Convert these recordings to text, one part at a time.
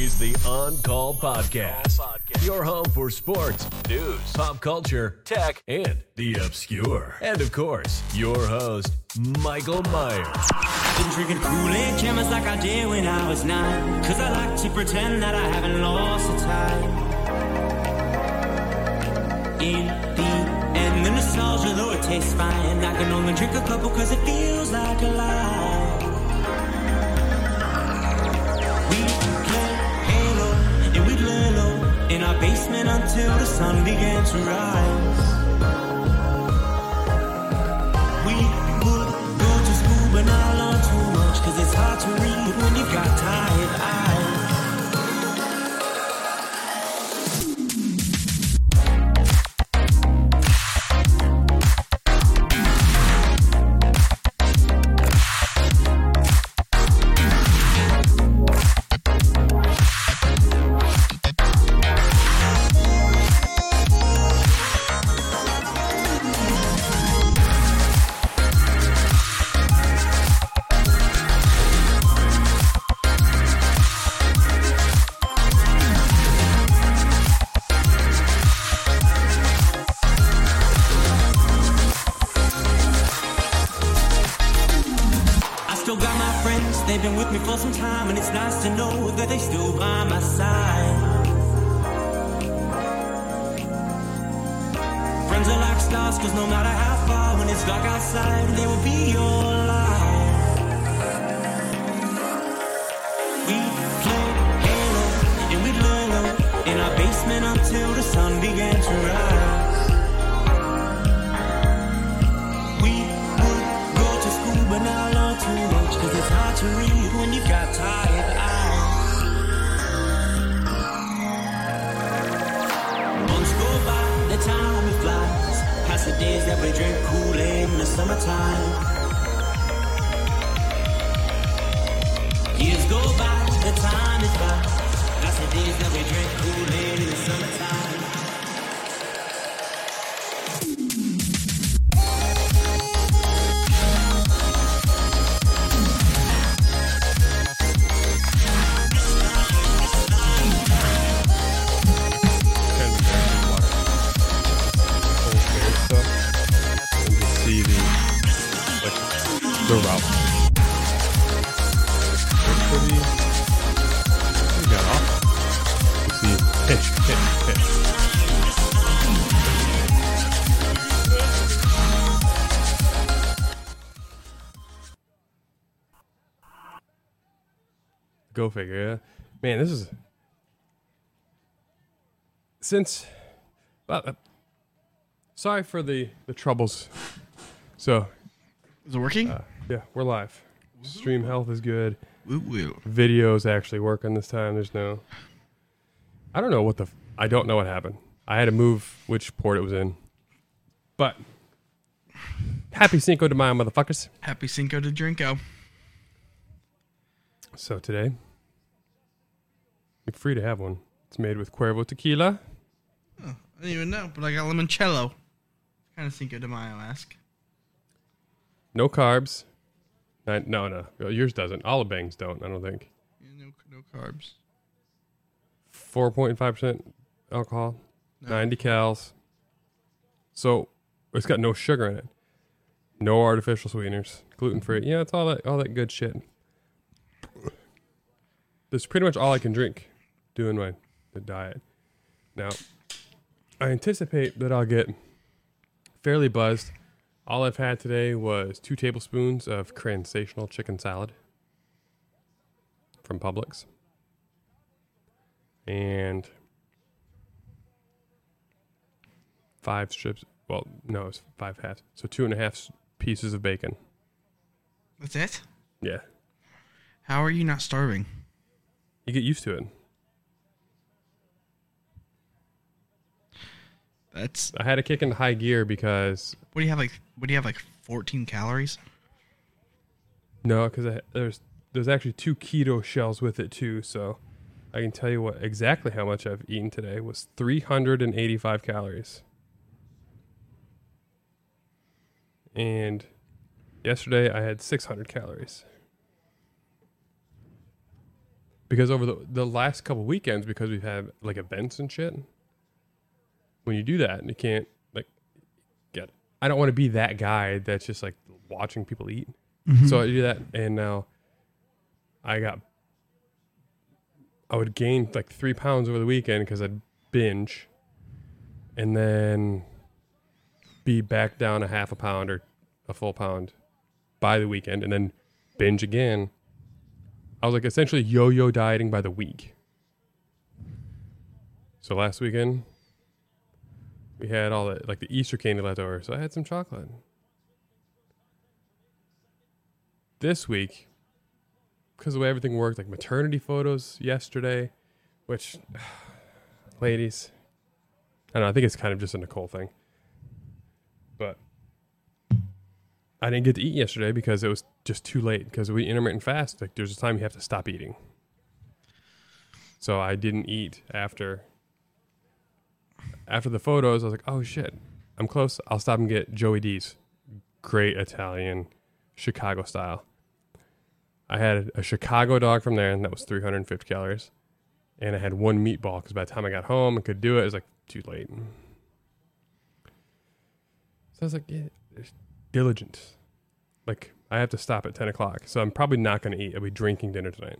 is the On Call Podcast, your home for sports, news, pop culture, tech, and the obscure. And of course, your host, Michael Myers. Been drinking Kool-Aid like I did when I was nine. Cause I like to pretend that I haven't lost the time. In the end, the nostalgia, though it tastes fine. I can only drink a couple cause it feels like a lie. Our basement until the sun began to rise. We would go to school but not learn too much Cause it's hard to read when you've got tired eyes the route. They're pretty, pretty god awful. You see pitch, pitch, pitch. Go figure, yeah. Man, this is since well, uh, sorry for the the troubles so Is it working? uh, yeah we're live stream health is good woo. videos actually working this time there's no i don't know what the f- i don't know what happened i had to move which port it was in but happy cinco de mayo motherfuckers Happy Cinco de Drinko. so today you're free to have one it's made with cuervo tequila I didn't even know, but I got limoncello. Kind of Cinco de Mayo esque. no carbs Nine, no no yours doesn't All olive bangs don't i don't think Yeah, no, no carbs. four point five percent alcohol, ninety cals. So it's got no sugar in it, no artificial sweeteners, gluten free. Mm-hmm. Yeah, it's all that all that good shit. That's pretty much all I can drink doing my the diet. Now, I anticipate that I'll get fairly buzzed. All I've had today was two tablespoons of sensational chicken salad from Publix and five strips. Well, no, it's five halves. So two and a half pieces of bacon. That's it? Yeah, How are you not starving? you get used to it. That's I had to kick into high gear because what do you have like? What do you have like? Fourteen calories? no, because there's there's actually two keto shells with it too. So I can tell you what exactly how much I've eaten today was 385 calories. And yesterday I had 600 calories. because over the the last couple weekends, because we've had like events and shit. When you do that, you can't. I don't want to be that guy that's just like watching people eat. Mm-hmm. So I do that, and now I got. I would gain like three pounds over the weekend because I'd binge, and then be back down a half a pound or a full pound by the weekend, and then binge again. I was like essentially yo-yo dieting by the week. So last weekend, we had all the like the Easter candy left over, so I had some chocolate. This week, because the way everything worked, like maternity photos yesterday, which, ladies, I don't know, I think it's kind of just a Nicole thing. But I didn't get to eat yesterday because it was just too late. Because we intermittent fast, like there's a time you have to stop eating. So I didn't eat after after the photos. I was like, oh shit, I'm close. I'll stop and get Joey D's, great Italian, Chicago style. I had a Chicago dog from there, and that was 350 calories. And I had one meatball because by the time I got home and could do it, it was like too late. So I was like, yeah, diligent. Like I have to stop at 10 o'clock, so I'm probably not going to eat. I'll be drinking dinner tonight.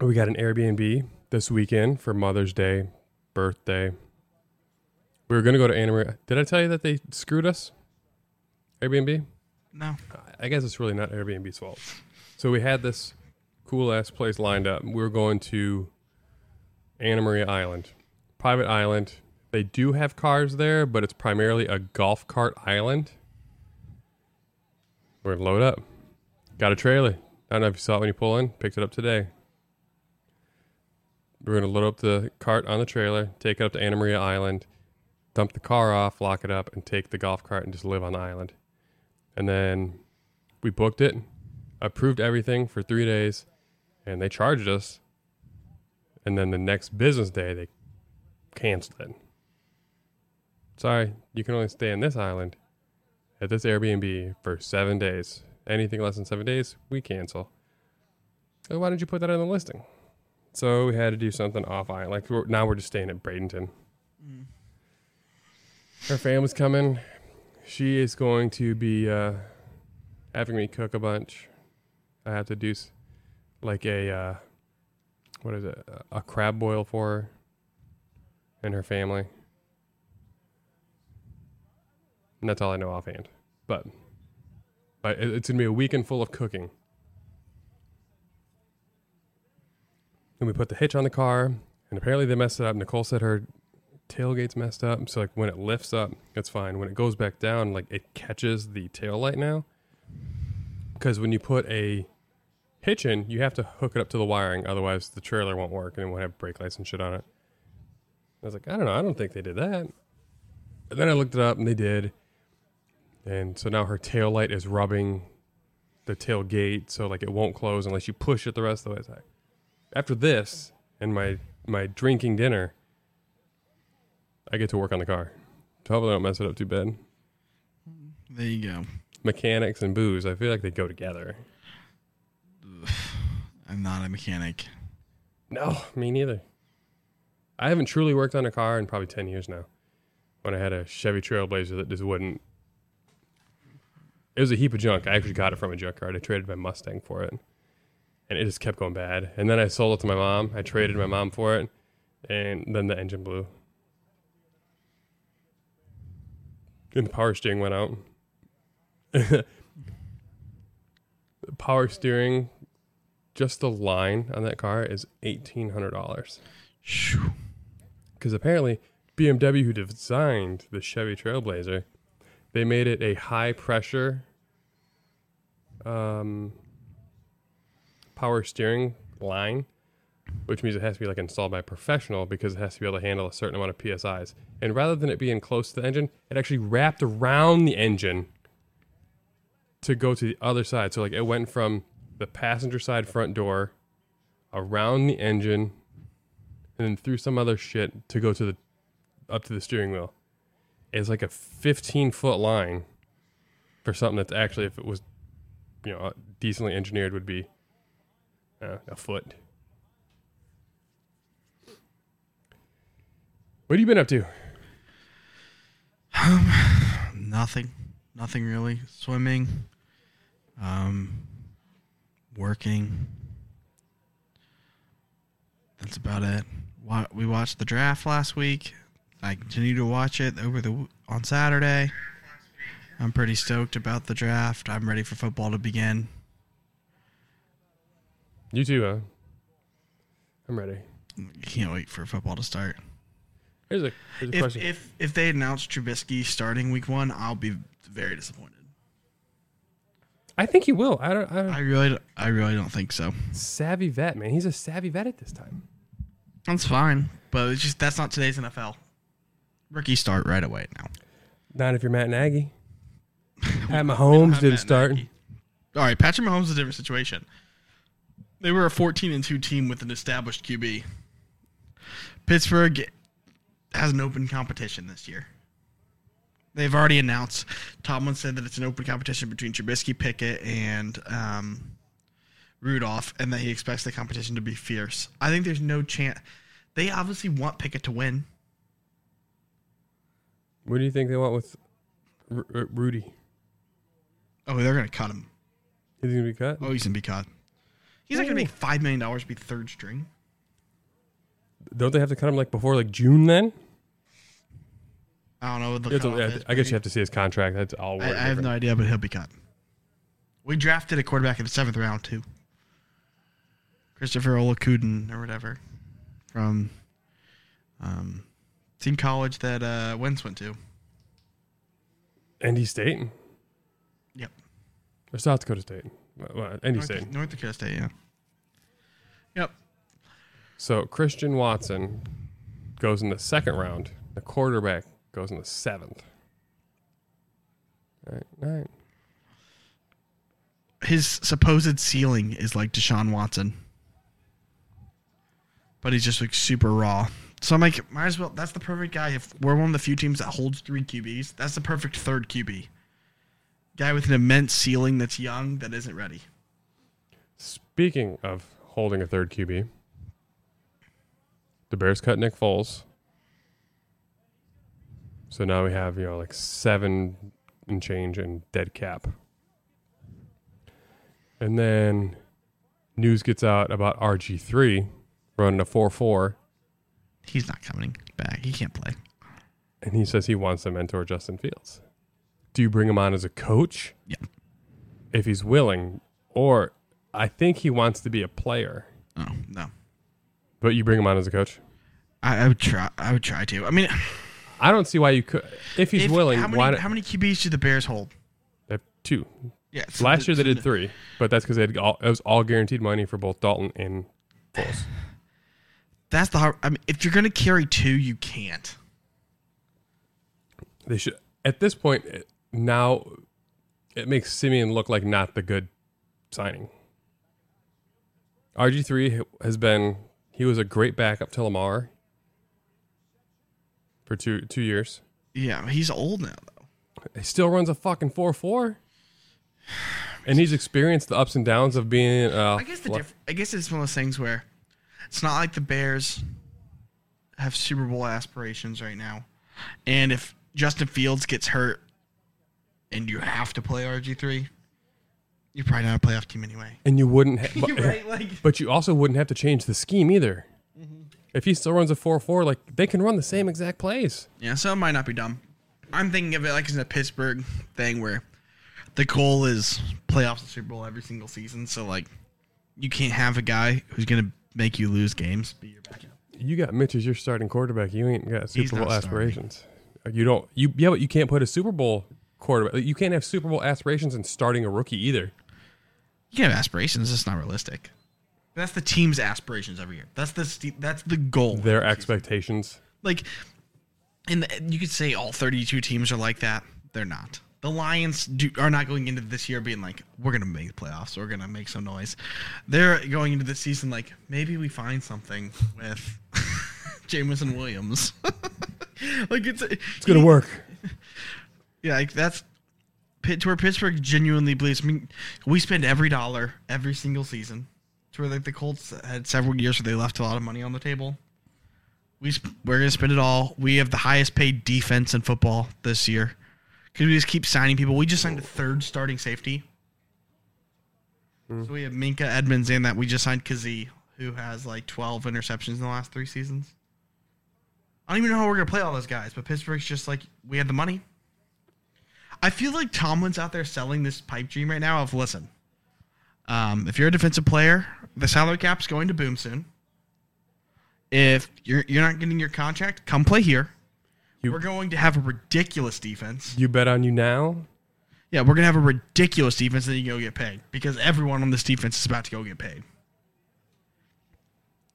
We got an Airbnb this weekend for Mother's Day, birthday. We were going to go to Anna Maria. Did I tell you that they screwed us? Airbnb? No. I guess it's really not Airbnb's fault. So we had this cool ass place lined up. We were going to Anna Maria Island, private island. They do have cars there, but it's primarily a golf cart island. We're gonna load up. Got a trailer. I don't know if you saw it when you pull in. Picked it up today. We're gonna load up the cart on the trailer, take it up to Anna Maria Island, dump the car off, lock it up, and take the golf cart and just live on the island. And then we booked it, approved everything for three days, and they charged us. And then the next business day, they canceled it. Sorry, you can only stay on this island at this Airbnb for seven days. Anything less than seven days, we cancel. So why didn't you put that on the listing? So we had to do something off island. Like we're, now we're just staying at Bradenton. Her family's coming. She is going to be uh, having me cook a bunch. I have to do s- like a uh, what is it? A crab boil for her and her family. And that's all I know offhand. But, but it- it's gonna be a weekend full of cooking. And we put the hitch on the car, and apparently they messed it up. Nicole said her tailgate's messed up, so like when it lifts up, it's fine. When it goes back down, like it catches the tail light now. Because when you put a hitch in, you have to hook it up to the wiring, otherwise the trailer won't work and it won't have brake lights and shit on it. I was like, I don't know, I don't think they did that. And then I looked it up and they did. And so now her tail light is rubbing the tailgate, so like it won't close unless you push it the rest of the way. So I- After this and my my drinking dinner, I get to work on the car. Hopefully I don't mess it up too bad. There you go. Mechanics and booze, I feel like they go together. I'm not a mechanic. No, me neither. I haven't truly worked on a car in probably 10 years now. When I had a Chevy Trailblazer that just wouldn't. It was a heap of junk. I actually got it from a junkyard. I traded my Mustang for it. And it just kept going bad. And then I sold it to my mom. I traded my mom for it. And then the engine blew. And the power steering went out. power steering just the line on that car is eighteen hundred dollars. Because apparently BMW, who designed the Chevy Trailblazer, they made it a high pressure um, power steering line, which means it has to be like installed by a professional because it has to be able to handle a certain amount of psi's. And rather than it being close to the engine, it actually wrapped around the engine to go to the other side. So like it went from the passenger side front door around the engine and then through some other shit to go to the up to the steering wheel. It's like a 15 foot line for something that's actually, if it was, you know, decently engineered, would be uh, a foot. What have you been up to? Nothing. Nothing really. Swimming. Um working. That's about it. We watched the draft last week. I continue to watch it over the on Saturday. I'm pretty stoked about the draft. I'm ready for football to begin. You too, huh? I'm ready. Can't wait for football to start. Here's a, here's a If question. if if they announce Trubisky starting week one, I'll be very disappointed. I think he will. I don't. I don't I really I really don't think so. savvy vet, man. He's a savvy vet at this time. That's fine, but it's just that's not today's NFL. Rookie start right away now. Not if you're Matt Nagy. Pat Mahomes didn't start. All right, Patrick Mahomes is a different situation. They were a 14 and 2 team with an established QB. Pittsburgh has an open competition this year. They've already announced. Tomlin said that it's an open competition between Trubisky, Pickett, and um, Rudolph, and that he expects the competition to be fierce. I think there's no chance. They obviously want Pickett to win. What do you think they want with R- R- Rudy? Oh, they're gonna cut him. Is he gonna be cut? Oh, he's gonna be cut. He's not gonna make five million dollars to be third string. Don't they have to cut him like before like June then? I don't know. What the You have to- cutoff I is, I guess but you have to see his contract. That's all. I, I have no idea, but he'll be cut. We drafted a quarterback in the seventh round too. Christopher Oladokun or whatever from um, same college that uh, Wentz went to. Andy State Yep, or South Dakota State. Well, Andy North, State. North Dakota State. Yeah. Yep. So Christian Watson goes in the second round. The quarterback goes in the seventh. All right, all right. His supposed ceiling is like Deshaun Watson, but he's just like super raw. So I'm like, might as well. That's the perfect guy. If we're one of the few teams that holds three QBs, that's the perfect third QB. Guy with an immense ceiling that's young that isn't ready. Speaking of holding a third QB, the Bears cut Nick Foles. So now we have, you know, like seven and change in dead cap. And then news gets out about RG3 running a 4 4, He's not coming back. He can't play. and he says he wants to mentor Justin Fields. Do you bring him on as a coach? Yeah. If he's willing, or I think he wants to be a player, Oh no. but you bring him on as a coach? I, I would try. I would try to. I mean, I don't see why you could. If he's if- willing, How many, why how many QBs do the Bears hold? They have two. Yeah. Last year they did three, but that's because they had all, it was all guaranteed money for both Dalton and Foles. That's the hard. I mean, if you're gonna carry two, you can't. They should at this point now. It makes Siemian look like not the good signing. RG three has been he was a great backup to Lamar for two two years. Yeah, he's old now though. He still runs a fucking four four, and he's experienced the ups and downs of being. Uh, I guess the diff- I guess it's one of those things where it's not like the Bears have Super Bowl aspirations right now, and if Justin Fields gets hurt and you have to play RG three, you're probably not a playoff team anyway. and you wouldn't. Ha- but, Like But you also wouldn't have to change the scheme either. Mm-hmm. If he still runs a 4 4, like they can run the same exact plays. yeah, so it might not be dumb. I'm thinking of it like it's a Pittsburgh thing where the goal is playoffs and Super Bowl every single season. So like, you can't have a guy who's gonna make you lose games be your backup. You got Mitch as your starting quarterback. You ain't got Super Bowl not starting. aspirations. You don't. You yeah, but you can't put a Super Bowl quarterback. You can't have Super Bowl aspirations and starting a rookie either. You can have aspirations. It's not realistic. That's the team's aspirations every year. That's the that's the goal. Their expectations. like, and you could say all 32 teams are like that. They're not. The Lions do, are not going into this year being like, we're gonna make the playoffs. We're gonna make some noise. They're going into the season like, maybe we find something with Jameson Williams. like it's It's gonna work. Yeah, like that's to where Pittsburgh genuinely believes. I mean, we spend every dollar every single season to where like the Colts had several years where they left a lot of money on the table. We sp- we're gonna spend it all. We have the highest paid defense in football this year because we just keep signing people. We just signed a third starting safety. Hmm. So we have Minkah Edmunds and that we just signed Kazee, who has like 12 interceptions in the last three seasons. I don't even know how we're gonna play all those guys, but Pittsburgh's just like we had the money. I feel like Tomlin's out there selling this pipe dream right now of listen. Um, if you're a defensive player, the salary cap's going to boom soon. If you're you're not getting your contract, come play here. You- we're going to have a ridiculous defense. You bet on you now? Yeah, we're gonna have a ridiculous defense, and then you go get paid because everyone on this defense is about to go get paid.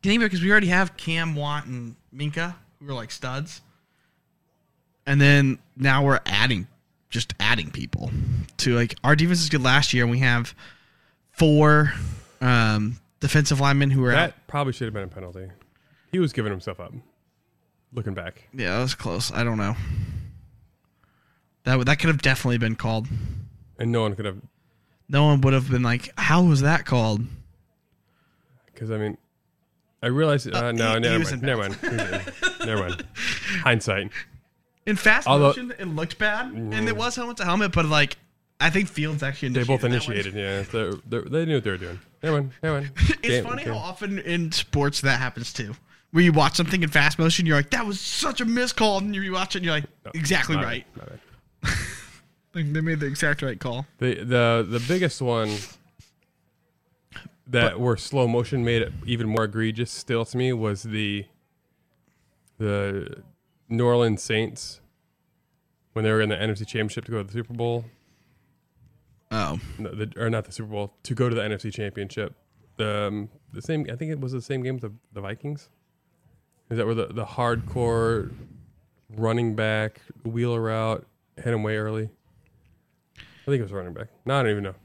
Can you because we already have Cam Watt and Minkah, who are like studs, and then now we're adding, just adding people to like our defense is good last year, and we have four um, defensive linemen who are out. That probably should have been a penalty. He was giving himself up. Looking back. Yeah, that was close. I don't know. That would- that could have definitely been called. And no one could have No one would have been like, "How was that called?" because I mean I realized uh, no, he- he never mind. Never mind. never mind. Hindsight. In fast Although- motion, it looked bad, and it was helmet to helmet, but like I think Fields actually They both initiated, yeah. They're, they're, they knew what they were doing. Never mind. Never mind. It's Game- funny game. how often in sports that happens too. Where you watch something in fast motion, you're like, "That was such a miscall," and you rewatch it, and you're like, "Exactly My right." bad. Like they made the exact right call. The the the biggest one that where slow motion made it even more egregious still to me was the the New Orleans Saints when they were in the NFC Championship to go to the Super Bowl. Oh, No, the, or not the Super Bowl to go to the NFC Championship. The um, the same I think it was the same game with the, the Vikings. Is that where the, the hardcore running back wheeler route hit him way early? I think it was running back. No, I don't even know.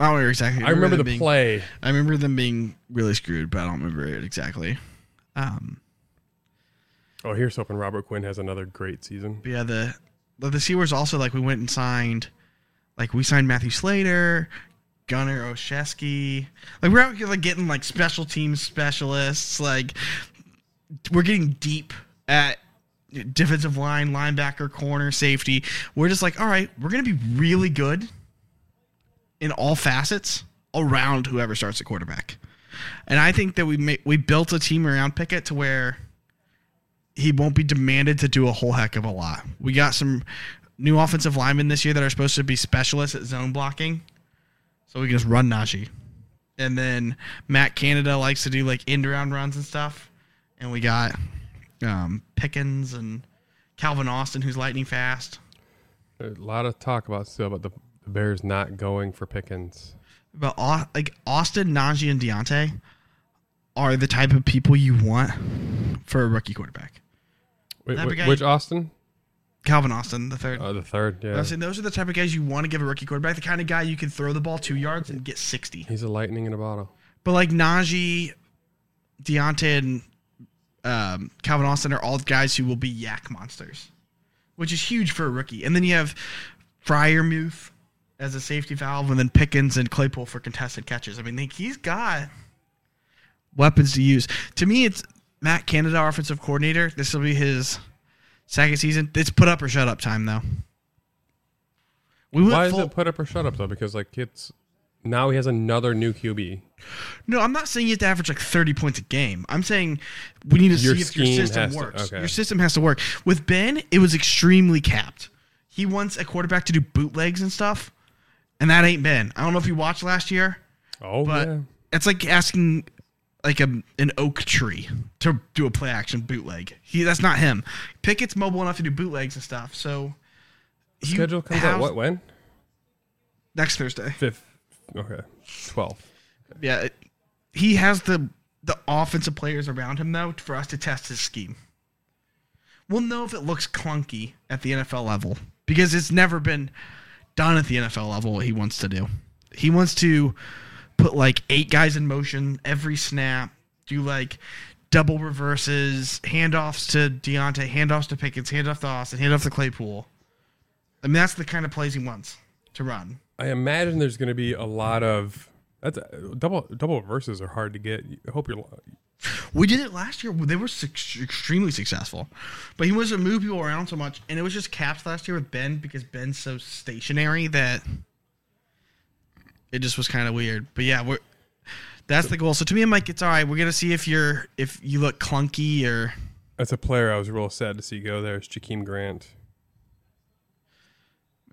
I don't remember exactly. I remember them the being- play. I remember them being really screwed, but I don't remember it exactly. Um, Oh, here's hoping Robert Quinn has another great season. but yeah, the the, Seawars also like we went and signed, like we signed Matthew Slater, Gunner Olszewski. Like we're out here like getting like special teams specialists. Like we're getting deep at defensive line, linebacker, corner, safety. We're just like, all right, we're gonna be really good in all facets around whoever starts the quarterback. And I think that we ma- we built a team around Pickett to where he won't be demanded to do a whole heck of a lot. We got some new offensive linemen this year that are supposed to be specialists at zone blocking, so we can just run Najee. And then Matt Canada likes to do like end around runs and stuff. And we got um, Pickens and Calvin Austin, who's lightning fast. A lot of talk about still about the, Bears not going for Pickens. But like Austin, Najee, and Diontae are the type of people you want for a rookie quarterback. Wait, wh- guy- which Austin? Calvin Austin, the third. Oh, the third. Yeah, I'm saying those are the type of guys you want to give a rookie quarterback. The kind of guy you can throw the ball two yards and get sixty. he's a lightning in a bottle. But like Najee, Diontae, and um, Calvin Austin are all guys who will be YAC monsters, which is huge for a rookie. And then you have Freiermuth as a safety valve, and then Pickens and Claypool for contested catches. I mean, like, he's got weapons to use. To me, it's Matt Canada, offensive coordinator. This will be his second season. It's put up or shut up time, though. We Why is full- it put up or shut up though? Because like it's now he has another new QB. No, I'm not saying you have to average like 30 points a game. I'm saying we need to Your see if your system has to- works. okay. Your system has to work. With Ben, it was extremely capped. He wants a quarterback to do bootlegs and stuff, and that ain't Ben. I don't know if you watched last year, Oh but yeah. it's like asking like a an oak tree to do a play action bootleg. He that's not him. Pickett's mobile enough to do bootlegs and stuff. So you Schedule comes out what when? next Thursday. Fifth. Okay. Twelve. Yeah, it- he has the the offensive players around him though for us to test his scheme. We'll know if it looks clunky at the NFL level because it's never been done at the NFL level what he wants to do. He wants to put like eight guys in motion every snap, do like double reverses, handoffs to Diontae, handoffs to Pickens, handoff to Austin, handoff to Claypool. I mean, that's the kind of plays he wants to run. I imagine there's going to be a lot of That's a, double double reverses are hard to get. I hope you're. We did it last year. They were su- extremely successful, but he wasn't move people around so much, and it was just caps last year with Ben because Ben's so stationary that it just was kind of weird. But yeah, we're that's the goal. So to me, I'm like, it's all right. We're gonna see if you're if you look clunky or That's a player I was real sad to see go there. Is Jakeem Grant.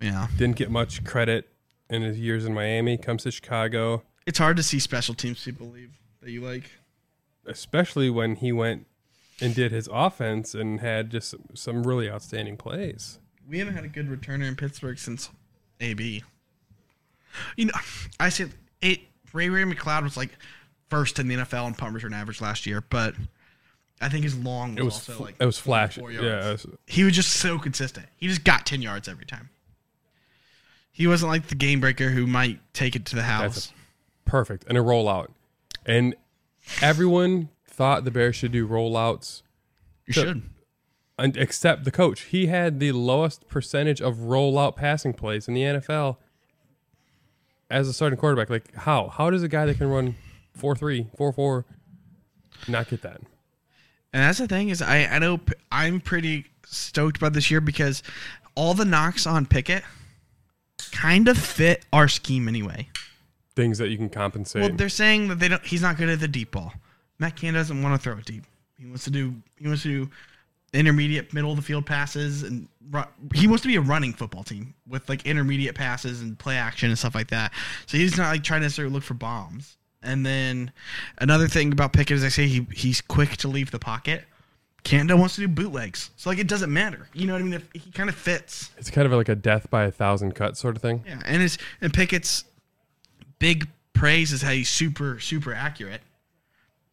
yeah. Didn't get much credit in his years in Miami. Comes to Chicago, It's hard to see special teams people leave that you like. especially when he went and did his offense and had just some really outstanding plays. We haven't had a good returner in Pittsburgh since AB. You know, I said it. Ray Ray McCloud was like first in the NFL in punt return average last year, but I think his long was, It was also fl- like it was flash. 24 Yeah, was- he was just so consistent. He just got ten yards every time. He wasn't like the game breaker who might take it to the house. Perfect and a rollout. And everyone thought the Bears should do rollouts, you so- should. and except the coach. He had the lowest percentage of rollout passing plays in the NFL as a starting quarterback. Like how? How does a guy that can run 4-3, 4-4 not get that? And that's the thing is, I I know I'm pretty stoked about this year because all the knocks on Pickett kind of fit our scheme anyway. Things that you can compensate. Well, they're saying that they don't. He's not good at the deep ball. Matt Can doesn't want to throw it deep. He wants to do. He wants to do intermediate, middle of the field passes, and ru- he wants to be a running football team with like intermediate passes and play action and stuff like that. So he's not like trying to necessarily look for bombs. And then another thing about Pickett is I say he he's quick to leave the pocket. Canada wants to do bootlegs, so like it doesn't matter. You know what I mean? If he kind of fits. it's kind of like a death by a thousand cut sort of thing. Yeah, and his and Pickett's big praise is how he's super super accurate.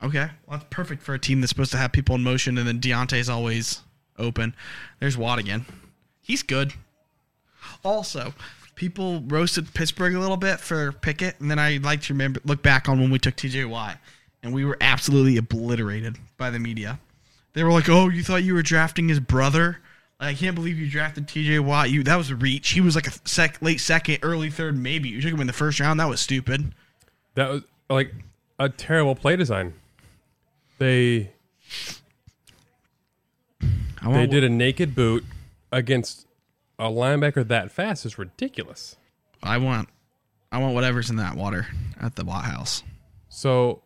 Okay, well that's perfect for a team that's supposed to have people in motion, and then Diontae's always open. There's Watt again. He's good. Also, people roasted Pittsburgh a little bit for Pickett, and then I like to remember look back on when we took T.J. Watt, and we were absolutely obliterated by the media. They were like, "Oh, you thought you were drafting his brother." I can't believe you drafted T.J. Watt. You that was a reach. He was like a sec, late second, early third, maybe. You took him in the first round. That was stupid. That was like a terrible play design. They I they did a naked boot against a linebacker that fast is ridiculous. I want, I want whatever's in that water at the Watt House. So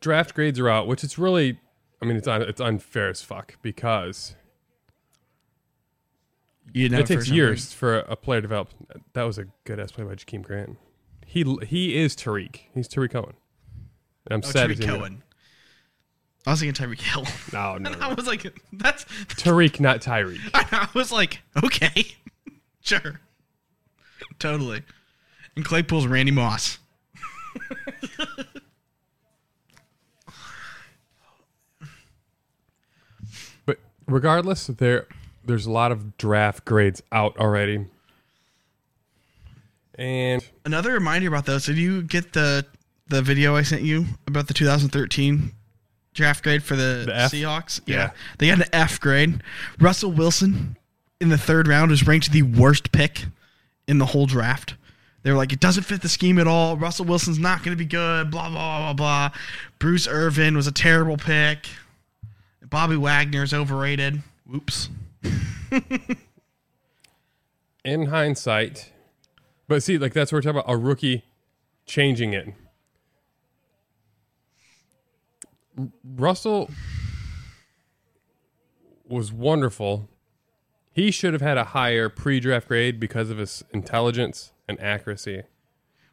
draft grades are out, which it's really, I mean, it's un, it's unfair as fuck because You know, it takes years for a, a player to develop. That was a good ass play by Jakeem Grant. He he is Tarik. He's Tarik Cohen. I'm Oh, sad. Tyreek he's. Cohen. I was thinking Tyreek Hill. No, no, And. I was like, that's. Tarik, not Tyreek. I was like, okay, sure, totally. And Claypool's Randy Moss. But regardless, there there's a lot of draft grades out already. And Another reminder about those. Did you get the the video I sent you about the 2013 draft grade for the, The? Seahawks? Yeah. they got an F grade. Russell Wilson in the third round was ranked the worst pick in the whole draft. They were like, it doesn't fit the scheme at all. Russell Wilson's not going to be good. Blah blah blah blah. Bruce Irvin was a terrible pick. Bobby Wagner's overrated. Whoops. in hindsight, but see, like that's what we're talking about a rookie changing it. R- Russell was wonderful. He should have had a higher pre-draft grade because of his intelligence and accuracy.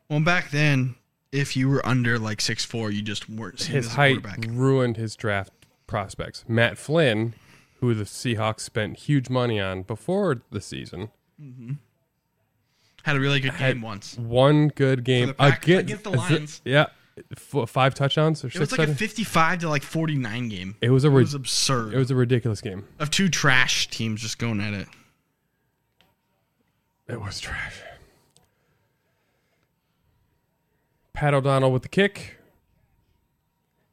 Well, back then, if you were under like six four, you just weren't seen His height quarterback. ruined his draft prospects. Matt Flynn, who the Seahawks spent huge money on before the season, mm-hmm. Had a really good game once. one good game against, against the Lions. Yeah, f- five touchdowns or It six. was like a 55 to like 49 game. It was a It was absurd. it was a ridiculous game. of two trash teams just going at it. It was trash. Pat O'Donnell with the kick.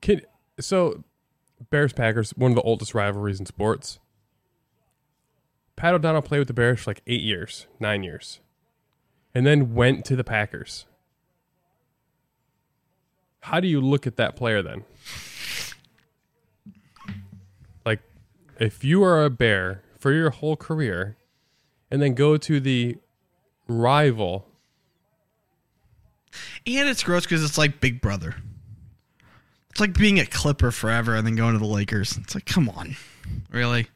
Can, so, Bears Packers, one of the oldest rivalries in sports. Pat O'Donnell played with the Bears for like eight years, nine years. and then went to the Packers. How do you look at that player then? Like, if you are a Bear for your whole career and then go to the rival, And it's gross because it's like Big Brother. It's like being a Clipper forever and then going to the Lakers. It's like, come on, really?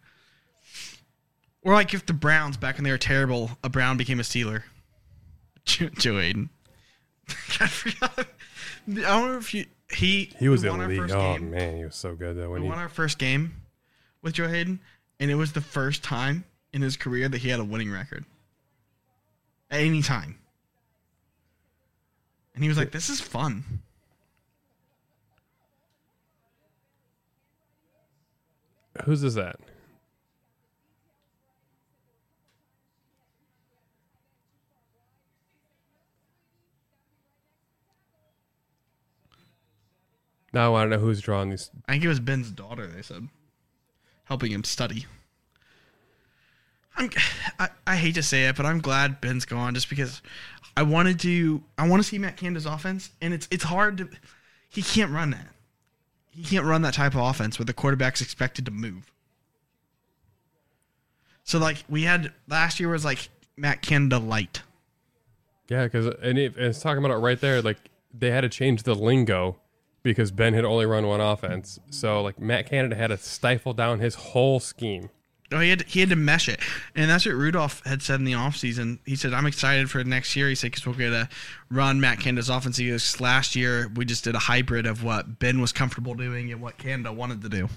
Or like if the Browns back when they were terrible, a Brown became a Steeler. Joe, Joe Haden. I forgot. I don't know if you he he was we in won the our first Oh, game. man, he was so good, though. When We he, won our first game with Joe Haden, and it was the first time in his career that he had a winning record. At any time. And he was like, This is fun. whose is that? Now I want to know who's drawing these. I think it was Ben's daughter, they said. Helping him study. I'm I, I hate to say it, but I'm glad Ben's gone just because I wanted to I want to see Matt Canada's offense, and it's it's hard to he can't run that. He can't run that type of offense where the quarterback's expected to move. So like we had last year was like Matt Canada light. Yeah, because and it, it's talking about it right there. Like they had to change the lingo because Ben had only run one offense. So like Matt Canada had to stifle down his whole scheme. Oh, he had he had to mesh it, and that's what Rudolph had said in the offseason. He said, "I'm excited for next year." He said, "Because we're going to run Matt Canada's offense." He goes, "Last year we just did a hybrid of what Ben was comfortable doing and what Canada wanted to do."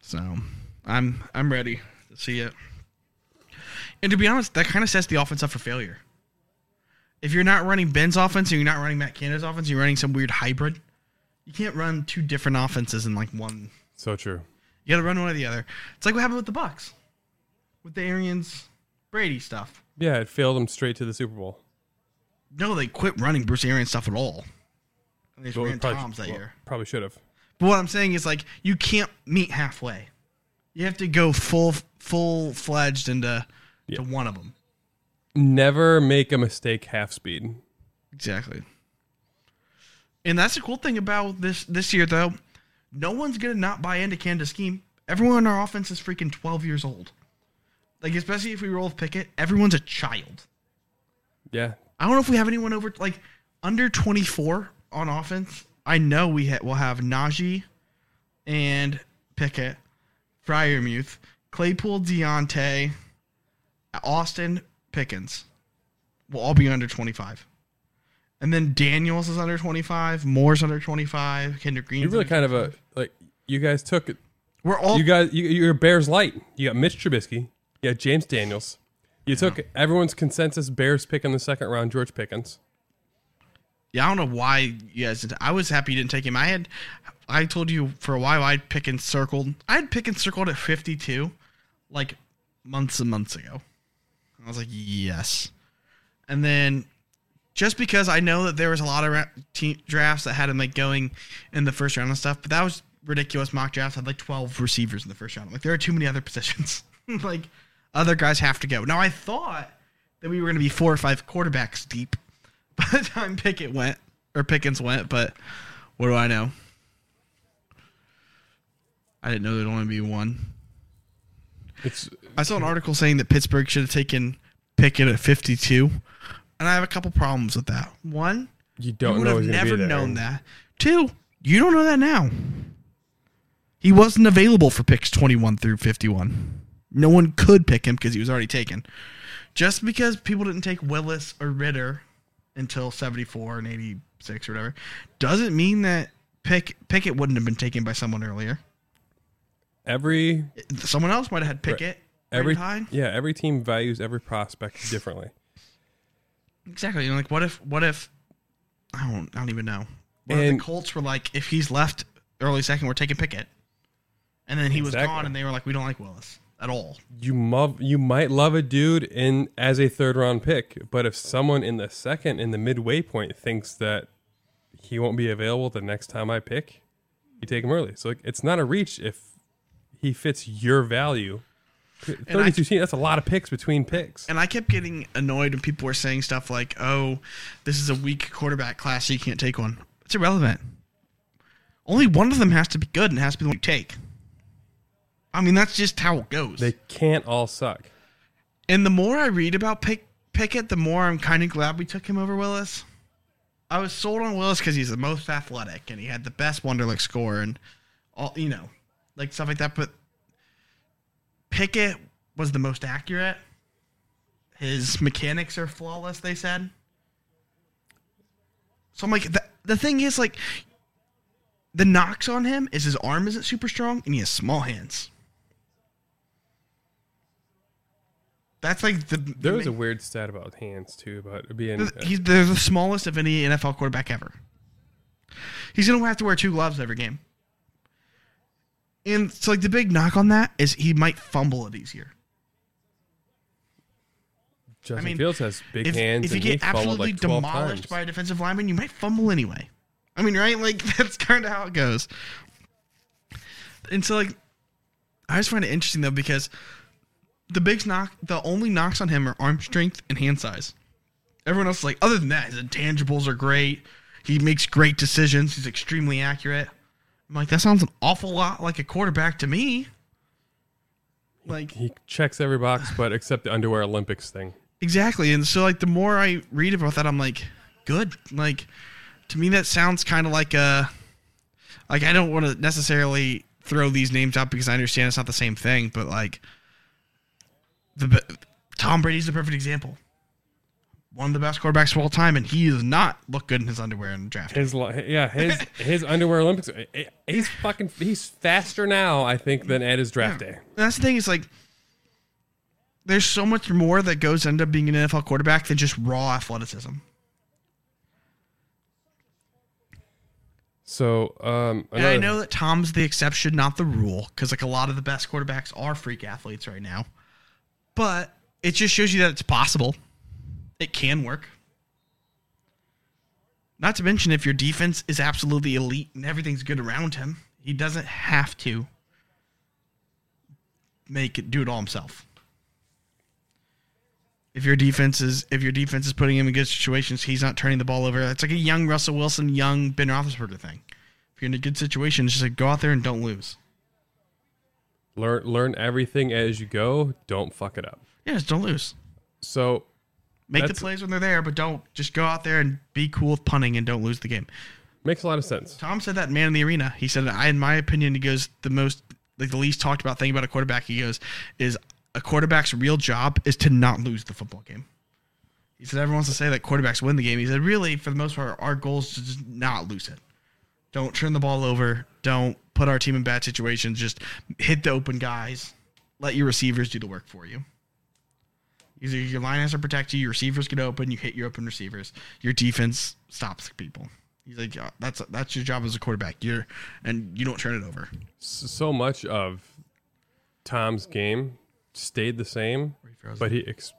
So, I'm I'm ready to see it. And to be honest, that kind of sets the offense up for failure. If you're not running Ben's offense and you're not running Matt Canada's offense, you're running some weird hybrid. You can't run two different offenses in like one So true. you got to run one or the other. It's like what happened with the Bucks, with the Arians Brady stuff. Yeah, it failed them straight to the Super Bowl. No, they quit running Bruce Arians stuff at all. And they just Well, ran probably- Toms that well, year. Probably should have. But what I'm saying is like you can't meet halfway. You have to go full full fledged into Yeah. to one of them. Never make a mistake half speed. Exactly. And that's the cool thing about this this year though. No one's gonna not buy into Canada's scheme. Everyone in our offense is freaking 12 years old. Like especially if we roll with Pickett, everyone's a child. Yeah. I don't know if we have anyone over like under 24 on offense. I know we ha- will have Najee and Pickett, Freiermuth, Claypool, Diontae, Austin, Pickens will all be under 25. And then Daniels is under 25, Moore's under 25, Kendrick Green. You're really kind of a like you guys took it. We're all You guys, you, you're Bears light. You got Mitch Trubisky. You got James Daniels. You took everyone's consensus Bears pick in the second round, George Pickens. Yeah, I don't know why you guys. Didn't, I was happy you didn't take him. I had, I told you for a while I'd pick and circled. I had pick and circled at fifty two, like months and months ago. I was like, yes, and then just because I know that there was a lot of ra- drafts that had him like going in the first round and stuff, but that was ridiculous. Mock drafts had like twelve receivers in the first round. Like there are too many other positions. like other guys have to go. Now I thought that we were going to be four or five quarterbacks deep by the time Pickett went or Pickens went, but what do I know? I didn't know there'd only be one. It's I saw an article saying that Pittsburgh should have taken Pickett at 52, and I have a couple problems with that. One, you you don't would know have never known that. Two, you don't know that now. He wasn't available for picks 21 through 51. No one could pick him because he was already taken. Just because people didn't take Willis or Ridder until 74 and 86 or whatever, doesn't mean that Pick, Pickett wouldn't have been taken by someone earlier. Every Someone else might have had Pickett every high. yeah, every team values every prospect differently. Exactly. You know, like what if what if I don't I don't even know. What if And- the Colts were like, if he's left early second, we're taking Pickett. And then he was gone and they were like, We don't like Willis at all. You love you might love a dude in as a third round pick, but if someone in the second in the midway point thinks that he won't be available the next time I pick, you take him early. So like, it's not a reach if he fits your value 32 teams. That's a lot of picks between picks. And I kept getting annoyed when people were saying stuff like, "Oh, this is a weak quarterback class, so you can't take one." It's irrelevant. Only one of them has to be good, and has to be the one you take. I mean, that's just how it goes. They can't all suck. and the more I read about Pick, Pickett, the more I'm kind of glad we took him over Willis. I was sold on Willis because he's the most athletic and he had the best Wonderlic score and all you know, like stuff like that. But Pickett was the most accurate. His mechanics are flawless. They said. So I'm like, the, the thing is, like, the knocks on him is his arm isn't super strong and he has small hands. That's like the. the There was a weird stat about hands too, about being. the- He's they're the smallest of any NFL quarterback ever. He's gonna have to wear two gloves every game. And so like the big knock on that is he might fumble it easier. Justin I mean, Fields has big If, hands if you get absolutely like 12 demolished times. by a defensive lineman, you might fumble anyway. I mean, right? Like that's kind of how it goes. And so like I just find it interesting though because the big knock, the only knocks on him are arm strength and hand size. Everyone else is like, other than that, his intangibles are great. He makes great decisions. He's extremely accurate. I'm like, that sounds an awful lot like a quarterback to me. Like he checks every box, but except the underwear Olympics thing. Exactly. And so like the more I read about that, I'm like, good. Like to me that sounds kind of like a like I don't want to necessarily throw these names out because I understand it's not the same thing, but like the Tom Brady's the perfect example. One of the best quarterbacks of all time, and he does not look good in his underwear in the draft. His yeah, his his underwear Olympics. eh, eh, He's fucking. He's faster now, I think, than at his draft day. And that's the thing is like there's so much more that goes into being an NFL quarterback than just raw athleticism. So, um, And I know that Tom's the exception, not the rule, because like a lot of the best quarterbacks are freak athletes right now. But it just shows you that it's possible. It can work. Not to mention if your defense is absolutely elite and everything's good around him, he doesn't have to make it do it all himself. If your defense is if your defense is putting him in good situations, he's not turning the ball over. It's like a young Russell Wilson, young Ben Roethlisberger thing. If you're in a good situation, it's just like go out there and don't lose. learn learn everything as you go. Don't fuck it up. Yeah, just don't lose. So, Make the plays when they're there, but don't just go out there and be cool with punting and don't lose the game. makes a lot of sense. Tom said that man in the arena. He said, I, in my opinion, he goes the most like the least talked about thing about a quarterback. He goes is a quarterback's real job is to not lose the football game. He said everyone wants to say that quarterbacks win the game. He said really for the most part our goal is to just not lose it. Don't turn the ball over. Don't put our team in bad situations. Just hit the open guys. Let your receivers do the work for you. Either your line has to protect you, your receivers get open, you hit your open receivers. Your defense stops people. He's like, "Yeah, that's that's your job as a quarterback. You're and you don't turn it over. So much of Tom's game stayed the same, but he. Ex-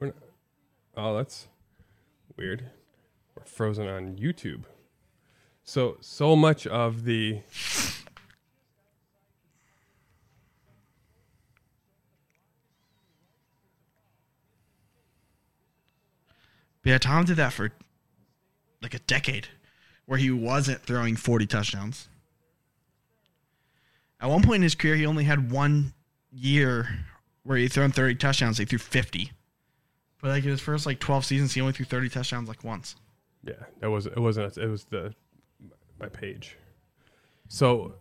we're not- oh, that's weird. We're frozen on YouTube. So so much of the But yeah, Tom did that for like a decade, where he wasn't throwing forty touchdowns. At one point in his career, he only had one year where he thrown thirty touchdowns. He threw fifty, but like in his first like twelve seasons, he only threw thirty touchdowns like once. Yeah, it was it wasn't it was the my page. So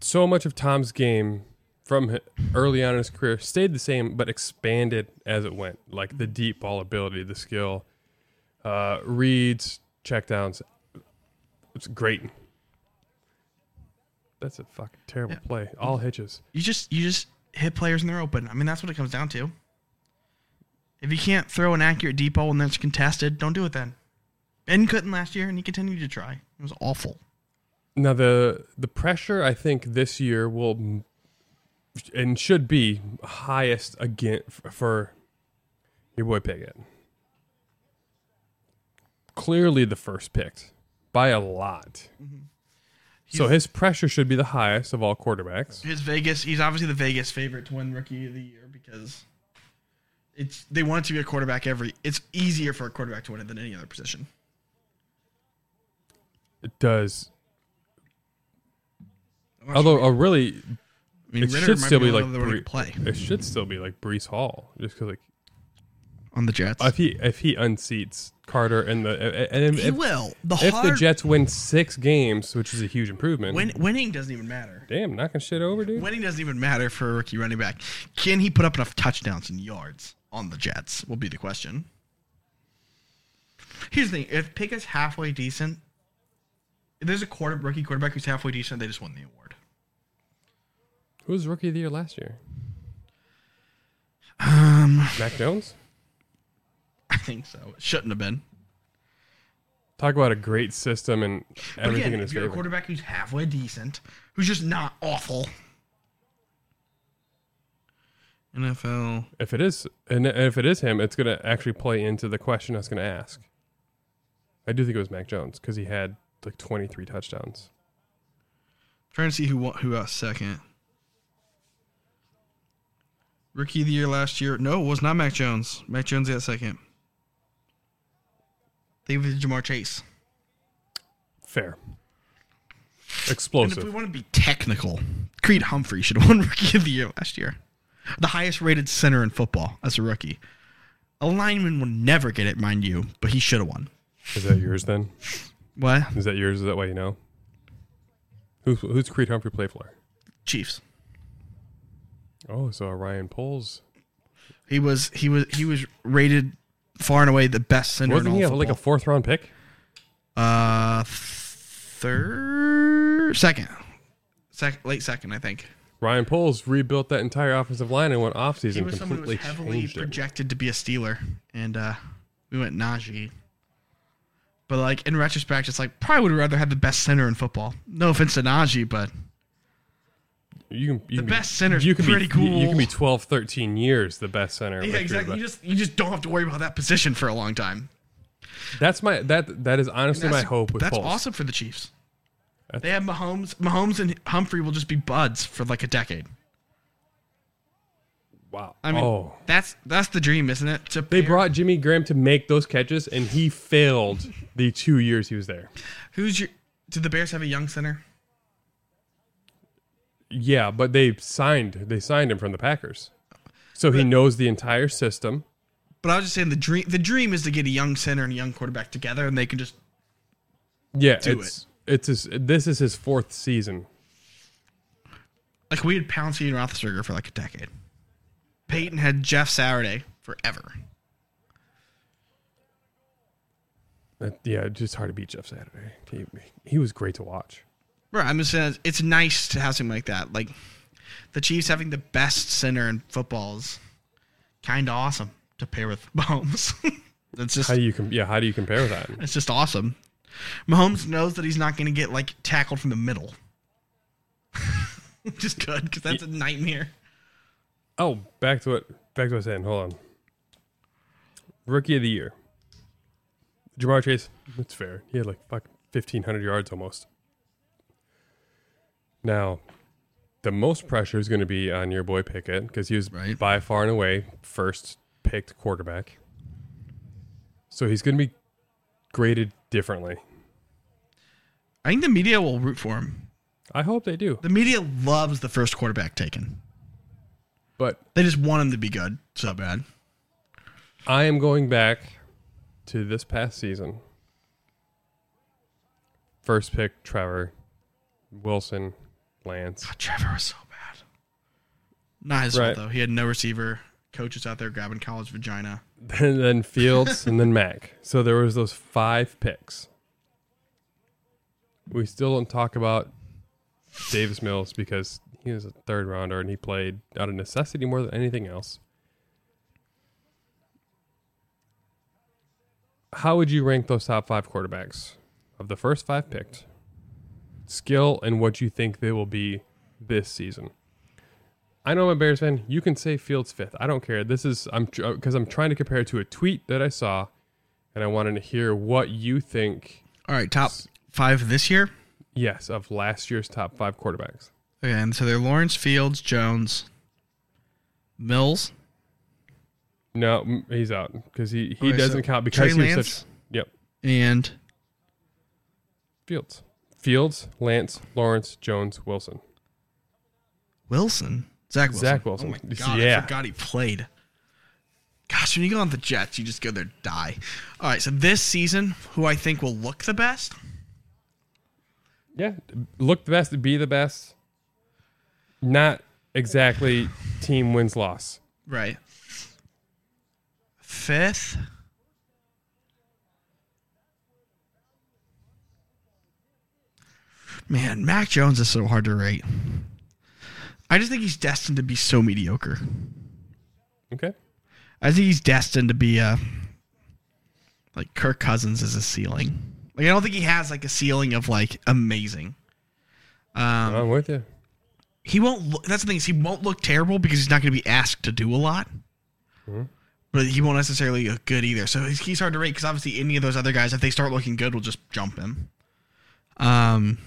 so much of Tom's game from early on in his career stayed the same but expanded as it went. Like the deep ball ability, the skill, uh, reads, checkdowns. It's great. That's a fucking terrible play. All hitches. You just you just hit players and they're open. I mean, that's what it comes down to. If you can't throw an accurate deep ball when that's contested, don't do it then. Ben couldn't last year, and he continued to try. It was awful. Now the the pressure I think this year will and should be highest again for your boy Pickett. Clearly the first picked by a lot. Mm-hmm. So his pressure should be the highest of all quarterbacks. His Vegas, he's obviously the Vegas favorite to win Rookie of the Year because it's they want it to be a quarterback every. It's easier for a quarterback to win it than any other position. It does. Although a really, I mean, it Ridder should might still be the like Bree- play it should still be like Breece Hall, just because like on the Jets. if he if he unseats Carter and the and if, he will. The if the Jets win six games, which is a huge improvement. win, winning doesn't even matter. Damn, knocking shit over, dude. Winning doesn't even matter for a rookie running back. Can he put up enough touchdowns and yards on the Jets? Will be the question. Here's the thing: if Pickett's halfway decent, if there's a quarter rookie quarterback who's halfway decent, they just won the award. Who was rookie of the year last year? Um, Mac Jones. I think so. It shouldn't have been. Talk about a great system and everything again, in his if you're a quarterback who's halfway decent, who's just not awful. NFL. If it is, and if it is him, it's going to actually play into the question I was going to ask. I do think it was Mac Jones because he had like 23 touchdowns. Trying to see who who got second. Rookie of the year last year. No, it was not Mac Jones. Mac Jones got second. They gave it to Ja'Marr Chase. Fair. And if we want to be technical, Creed Humphrey should have won Rookie of the Year last year. The highest rated center in football as a rookie. A lineman will never get it, mind you, but he should have won. Is that yours then? What? Is that yours? Is that why you know? Who's, who's Creed Humphrey play for? Chiefs. Oh, so Ryan Poles. He was he was he was rated far and away the best center Wasn't in he a, like a fourth round pick? Uh, third, second, second, late second, I think. Ryan Poles rebuilt that entire offensive line and went He offseason was someone who was heavily changed it. projected to be a Steeler, and uh, we went Najee. But like in retrospect, it's like probably would rather have the best center in football. No offense to Najee, but You can, you The can best center. you can pretty be, you- You, can be 12, 13 years the best center. yeah, exactly. You just you just don't have to worry about that position for a long time. That's my that that is honestly my hope with That's Poles. awesome for the Chiefs. That's- They have Mahomes. Mahomes and Humphrey will just be buds for like a decade. Wow. I mean, oh, that's that's the dream, isn't it? To they pair- brought Jimmy Graham to make those catches, and he failed the two years he was there. Who's your? Did the Bears have a young center? Yeah, but they signed they signed him from the Packers, so he knows the entire system. But I was just saying the dream. The dream is to get a young center and a young quarterback together, and they can just. Yeah, Do it's it's his, this is his fourth season. Like we had Pouncey and Roethlisberger for like a decade. Peyton had Jeff Saturday forever. Yeah, it's just hard to beat Jeff Saturday. He, he was great to watch. Right. I'm just saying it's nice to have something like that. Like the Chiefs having the best center in football is kind of awesome to pair with Mahomes. That's just How do you com- yeah? How do you compare that? it's just awesome. Mahomes knows that he's not going to get like tackled from the middle. just good because that's a nightmare. Oh, back to what back to what I was saying. Hold on. Rookie of the year. Ja'Marr Chase, that's fair. He had like fuck fifteen hundred yards almost. Now, the most pressure is going to be on your boy Pickett because he was Right. by far and away first picked quarterback. So he's going to be graded differently. I think the media will root for him. I hope they do. The media loves the first quarterback taken. But They just want him to be good so bad. I am going back to this past season. First pick, Trevor, Wilson, Lance. God, Trevor was so bad. Not his Right. fault though. He had no receiver. Coaches out there grabbing college vagina. Then, then Fields, and then Mac. So there was those five picks. We still don't talk about Davis Mills because he was a third rounder and he played out of necessity more than anything else. How would you rank those top five quarterbacks of the first five picked? Skill and what you think they will be this season. I know I'm a Bears fan. You can say Fields fifth. I don't care. This is I'm because uh, I'm trying to compare it to a tweet that I saw, and I wanted to hear what you think. All right, top five this year. Yes, of last year's top five quarterbacks. Okay, and so they're Lawrence Fields, Jones, Mills. No, he's out because he, he Okay, doesn't so count because Trey he was Lance? such. Yep, and Fields, Fields, Lance, Lawrence, Jones, Wilson. Wilson. Zach Wilson. Zach Wilson. Oh my god, Yeah. I forgot he played. Gosh, when you go on the Jets, you just go there die. All right, so this season, who I think will look the best? Yeah, look the best, be the best. Not exactly team wins loss. Right. Fifth. Man, Mac Jones is so hard to rate. I just think he's destined to be so mediocre. Okay. I think he's destined to be a like Kirk Cousins is a ceiling. Like I don't think he has like a ceiling of like amazing. Um, I'm with you. he won't. Look, that's the thing is he won't look terrible because he's not going to be asked to do a lot. But he won't necessarily look good either. So he's, he's hard to rate because obviously any of those other guys, if they start looking good, will just jump him. Um.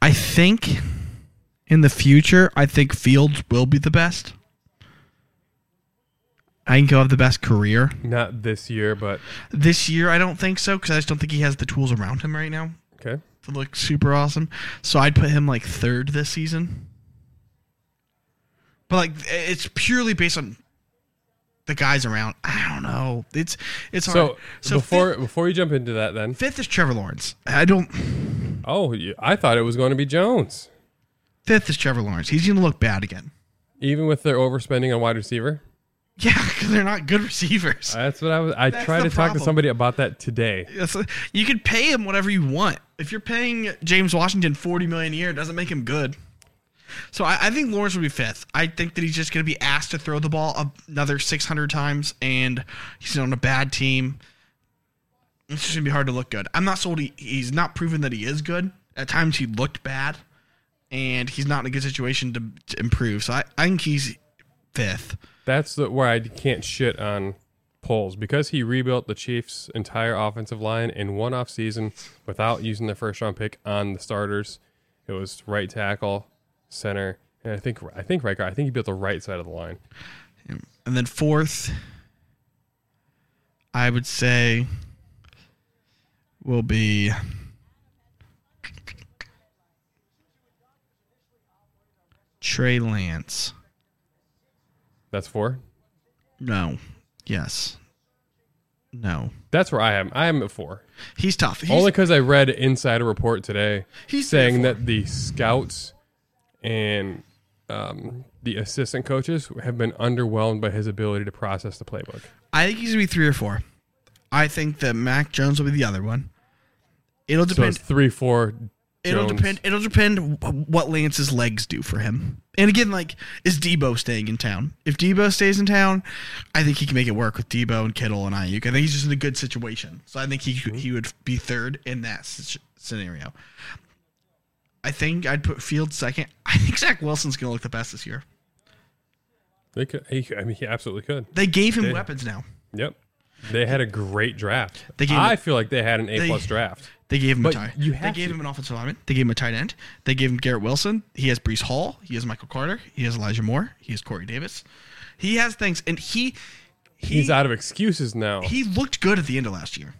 I think in the future, I think Fields will be the best. I think he'll have the best career. Not this year, but This year, I don't think so because I just don't think he has the tools around him right now okay. to look super awesome. So I'd put him like third this season. But like it's purely based on the guys around. I don't know. It's it's hard. So, before before you jump into that, then fifth, fifth is Trevor Lawrence. I don't. Oh, I thought it was going to be Jones, Fifth is Trevor Lawrence. He's gonna look bad again. even with their overspending on wide receiver. Yeah, because they're not good receivers. That's what I was. I That's tried to talk to somebody about that today. You can pay him whatever you want. If you're paying James Washington forty million a year, it doesn't make him good. So I, I think Lawrence will be fifth. I think that he's just going to be asked to throw the ball another six hundred times, and he's on a bad team. It's just going to be hard to look good. I'm not sold. He, he's not proven that he is good. At times he looked bad, and he's not in a good situation to, to improve. So I, I think he's fifth. That's the where I can't shit on Poles because he rebuilt the Chiefs' entire offensive line in one off season without using their first round pick on the starters. It was right tackle, center, and I think I think right guard. I think he built the right side of the line. And then fourth, I would say, will be Trey Lance. That's four. No. Yes. No. That's where I am. I am at four. He's tough. He's, Only because I read Insider Report today He's saying three or four. that the scouts and um, the assistant coaches have been underwhelmed by his ability to process the playbook. I think he's gonna be three or four. I think that Mac Jones will be the other one. It'll So depend. it's three, four. It'll Jones. depend. It'll depend what Lance's legs do for him. And again, like, is Debo staying in town? If Debo stays in town, I think he can make it work with Debo and Kittle and Aiyuk. I think he's just in a good situation. So I think he he would be third in that scenario. I think I'd put Fields second. I think Zach Wilson's going to look the best this year. They could. He, I mean, he absolutely could. They gave him They- weapons now. Yep. They had a great draft. They gave- I feel like they had an A plus draft. They gave him But a tight. you They gave to. him an offensive lineman. They gave him a tight end. They gave him Garrett Wilson. He has Breece Hall. He has Michael Carter. He has Elijah Moore. He has Corey Davis. He has things, and he he He's out of excuses now. he looked good at the end of last year.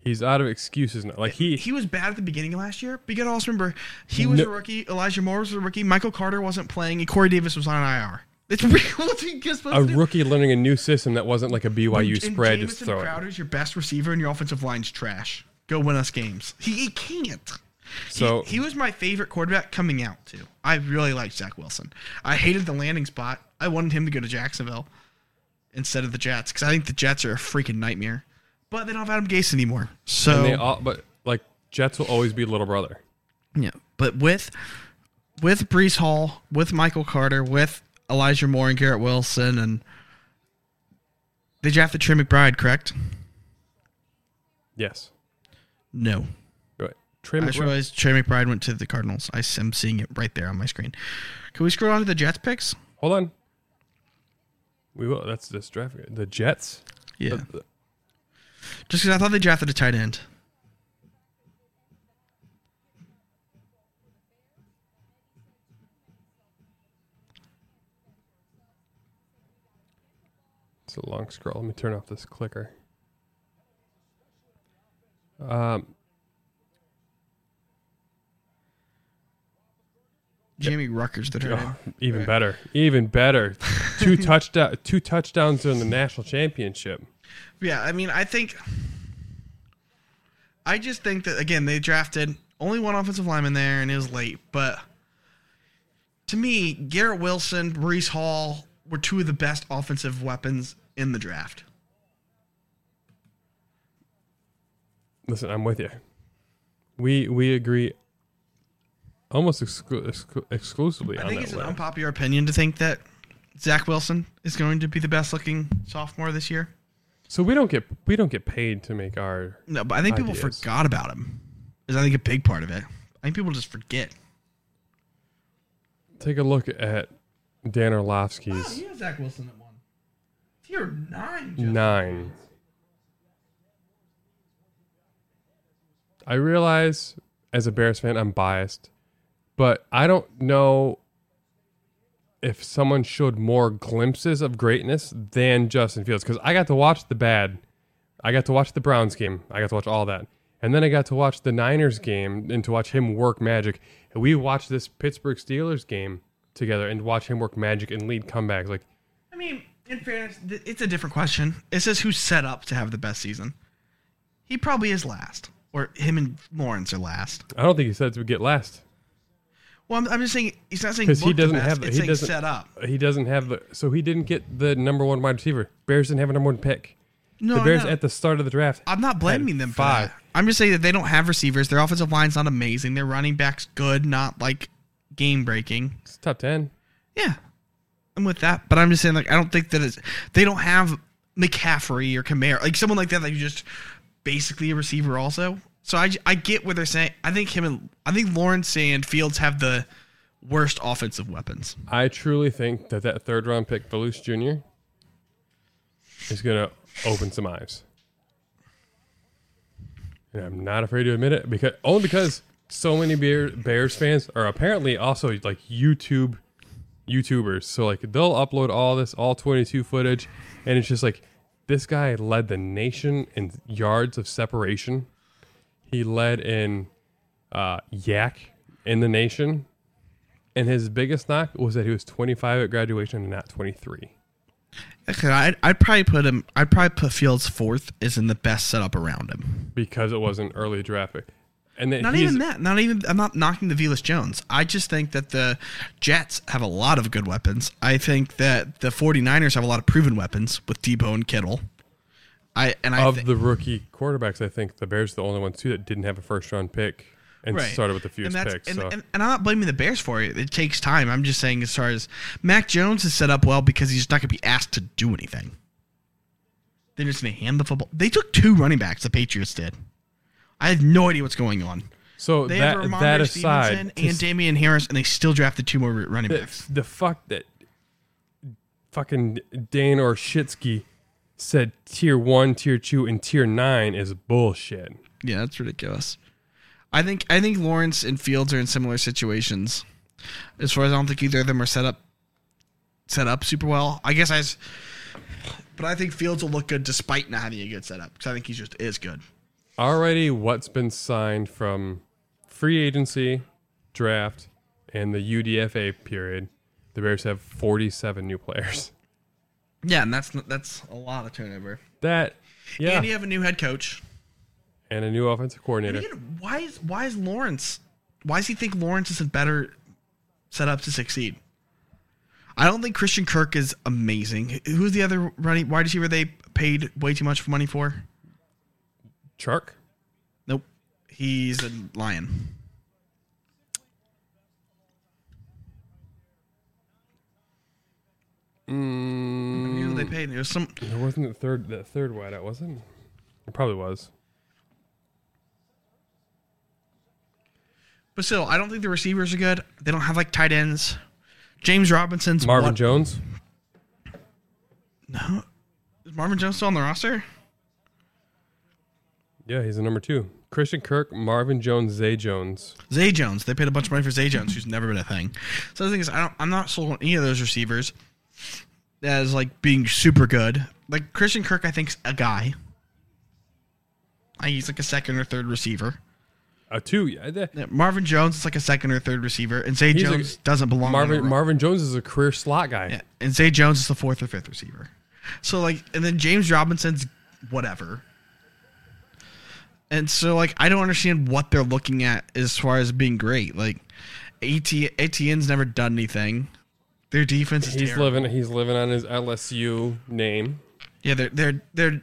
He's out of excuses now. Like he, He was bad at the beginning of last year, but you gotta also remember he was No- a rookie. Elijah Moore was a rookie. Michael Carter wasn't playing, and Corey Davis was on IR. It's real. What's he supposed a rookie learning a new system that wasn't like a BYU And spread. Just Jamison throw it. Crowder's your best receiver, and your offensive line's trash. Go win us games. He, he can't. So- he, he was my favorite quarterback coming out too. I really liked Zach Wilson. I hated the landing spot. I wanted him to go to Jacksonville instead of the Jets because I think the Jets are a freaking nightmare. But they don't have Adam Gase anymore. So And they all, but like Jets will always be little brother. yeah, but with with Breece Hall, with Michael Carter, with Elijah Moore and Garrett Wilson, and they drafted Trey McBride, correct? Yes. No. Ahead. Trey I just McBride. realized Trey McBride went to the Cardinals. I, am seeing it right there on my screen. Can we scroll on to the Jets picks? Hold on. We will. That's this draft. The Jets. Yeah. The- the- Just because I thought they drafted a tight end. A long scroll. Let me turn off this clicker. Um, Jeremy Ruckert, the oh, even better, even better. two touchdown, two touchdowns during the national championship. Yeah, I mean, I think. I just think that again they drafted only one offensive lineman there, and it was late. But to me, Garrett Wilson, Breece Hall were two of the best offensive weapons in the draft. Listen, I'm with you. We we agree almost exclu- exclu- exclusively I think it's an unpopular opinion to think that Zach Wilson is going to be the best looking sophomore this year. So we don't get we don't get paid to make our. No, but I think people Ideas. forgot about him. Is I think a big part of it. I think people just forget. Take a look at Dan Orlovsky's has Zach Wilson Tier nine. nine. I realize as a Bears fan I'm biased, but I don't know if someone showed more glimpses of greatness than Justin Fields because I got to watch the bad. I got to watch the Browns game. I got to watch all that. And then I got to watch the Niners game and to watch him work magic. And we watched this Pittsburgh Steelers game together and watch him work magic and lead comebacks. Like I mean, in fairness, th- it's a different question. It says who's set up to have the best season. He probably is last, or him and Lawrence are last. I don't think he said to get last. Well, I'm, I'm just saying he's not saying because he doesn't have It's he doesn't set up. He doesn't have the so he didn't get the number one wide receiver. Bears didn't have a number one pick. No, the Bears at the start of the draft. I'm not blaming them for five. that. I'm just saying that they don't have receivers. Their offensive line's not amazing. Their running back's good, not like game breaking. It's top ten. Yeah, I'm with that. But I'm just saying, like, I don't think that it's they don't have McCaffrey or Kamara, like someone like that that you just basically a receiver also. So I, I get what they're saying. I think him and I think Lawrence and Fields have the worst offensive weapons. I truly think that that third round pick, Velus Jr., is gonna open some eyes, and I'm not afraid to admit it because only because so many Bear, Bears fans are apparently also like YouTube YouTubers. So like they'll upload all this all 22 footage, and it's just like this guy led the nation in yards of separation. He led in uh, yak in the nation, and his biggest knock was that he was 25 at graduation and not 23. Okay, I'd, I'd probably put him. I'd probably put Fields fourth, is in the best setup around him. because it wasn't early draft pick. And then Not even that. Not even. I'm not knocking the Velus Jones. I just think that the Jets have a lot of good weapons. I think that the 49ers have a lot of proven weapons with Debo and Kittle. I and I of thi- the rookie quarterbacks, I think the Bears are the only ones too that didn't have a first round pick and Right. started with the fewest and picks. And, so and, and I'm not blaming the Bears for it. It takes time. I'm just saying, as far as Mac Jones is set up well because he's not going to be asked to do anything. They're just going to hand the football. They took two running backs. The Patriots did. I have no idea what's going on. so They that have Rhamondre that Stevenson aside, to and Damien Harris, and they still drafted two more running the, backs. the fuck that fucking Dane or Shitsky said tier one, tier two, and tier nine is bullshit. Yeah, that's ridiculous. I think I think Lawrence and Fields are in similar situations. As far as I don't think either of them are set up set up super well. I guess I, but I think Fields will look good despite not having a good setup because I think he just is good. Already, what's been signed from free agency, draft, and the UDFA period, the Bears have 47 new players. Yeah, and that's that's a lot of turnover. That, yeah, And you have a new head coach. and a new offensive coordinator. Again, why is why is Lawrence? Why does he think Lawrence isn't better set up to succeed? I don't think Christian Kirk is amazing. Who's the other running wide receiver they paid way too much money for? Chark? Nope. He's a lion. Mm, Who they paid? It was some. there wasn't the third, that third wideout, was it? It probably was. But still, I don't think the receivers are good. They don't have like tight ends. James Robinson's Marvin what- Jones? No. Is Marvin Jones still on the roster? Yeah, he's the number two. Christian Kirk, Marvin Jones, Zay Jones. Zay Jones. They paid a bunch of money for Zay Jones, who's never been a thing. So the thing is, I don't, I'm not sold on any of those receivers as like being super good. Like Christian Kirk, I think's a guy. He's like a second or third receiver. A two. Yeah, the- Yeah, Marvin Jones is like a second or third receiver, and Zay He's a- Jones doesn't belong. Marvin. Marvin Jones is a career slot guy. Yeah, and Zay Jones is the fourth or fifth receiver. So like, and then James Robinson's whatever. And so like, I don't understand what they're looking at as far as being great. Like, AT ATN's never done anything. Their defense is He's terrible. living. He's living on his LSU name. Yeah, they're they're they're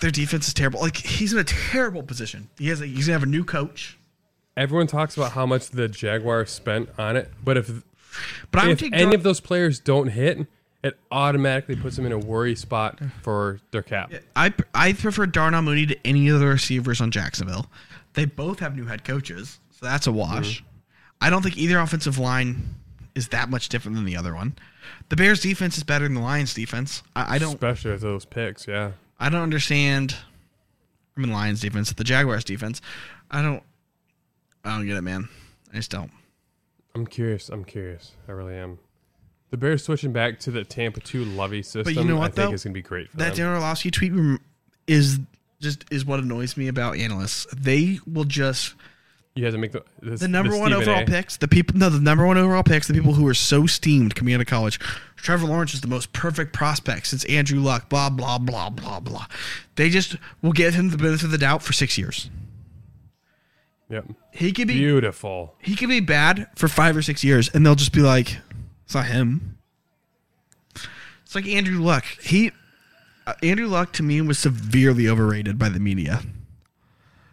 their defense is terrible. Like he's in a terrible position. He has a, he's gonna have a new coach. Everyone talks about how much the Jaguars spent on it, but if But I if any of those players don't hit, it automatically puts them in a worry spot for their cap. I I prefer Darnell Mooney to any of the receivers on Jacksonville. They both have new head coaches, so that's a wash. Mm-hmm. I don't think either offensive line is that much different than the other one. The Bears defense is better than the Lions defense. I, I don't Especially with those picks, yeah. I don't understand. I mean Lions defense, the Jaguars defense. I don't I don't get it, man. I just don't. I'm curious. I'm curious. I really am. The Bears switching back to the Tampa 2 Lovie system, but you know I what, think though? is going to be great for That them. Darren Orlovsky tweet is just is what annoys me about analysts. They will just You have to make the this, the number one overall A. picks, the people no, the number one overall picks, the people who are so steamed coming out of college. Trevor Lawrence is the most perfect prospect since Andrew Luck. Blah blah blah blah blah. They just will give him the benefit of the doubt for six years. Yep. He could be Beautiful. he could be bad for five or six years, and they'll just be like, "It's not him." It's like Andrew Luck. He uh, Andrew Luck to me was severely overrated by the media.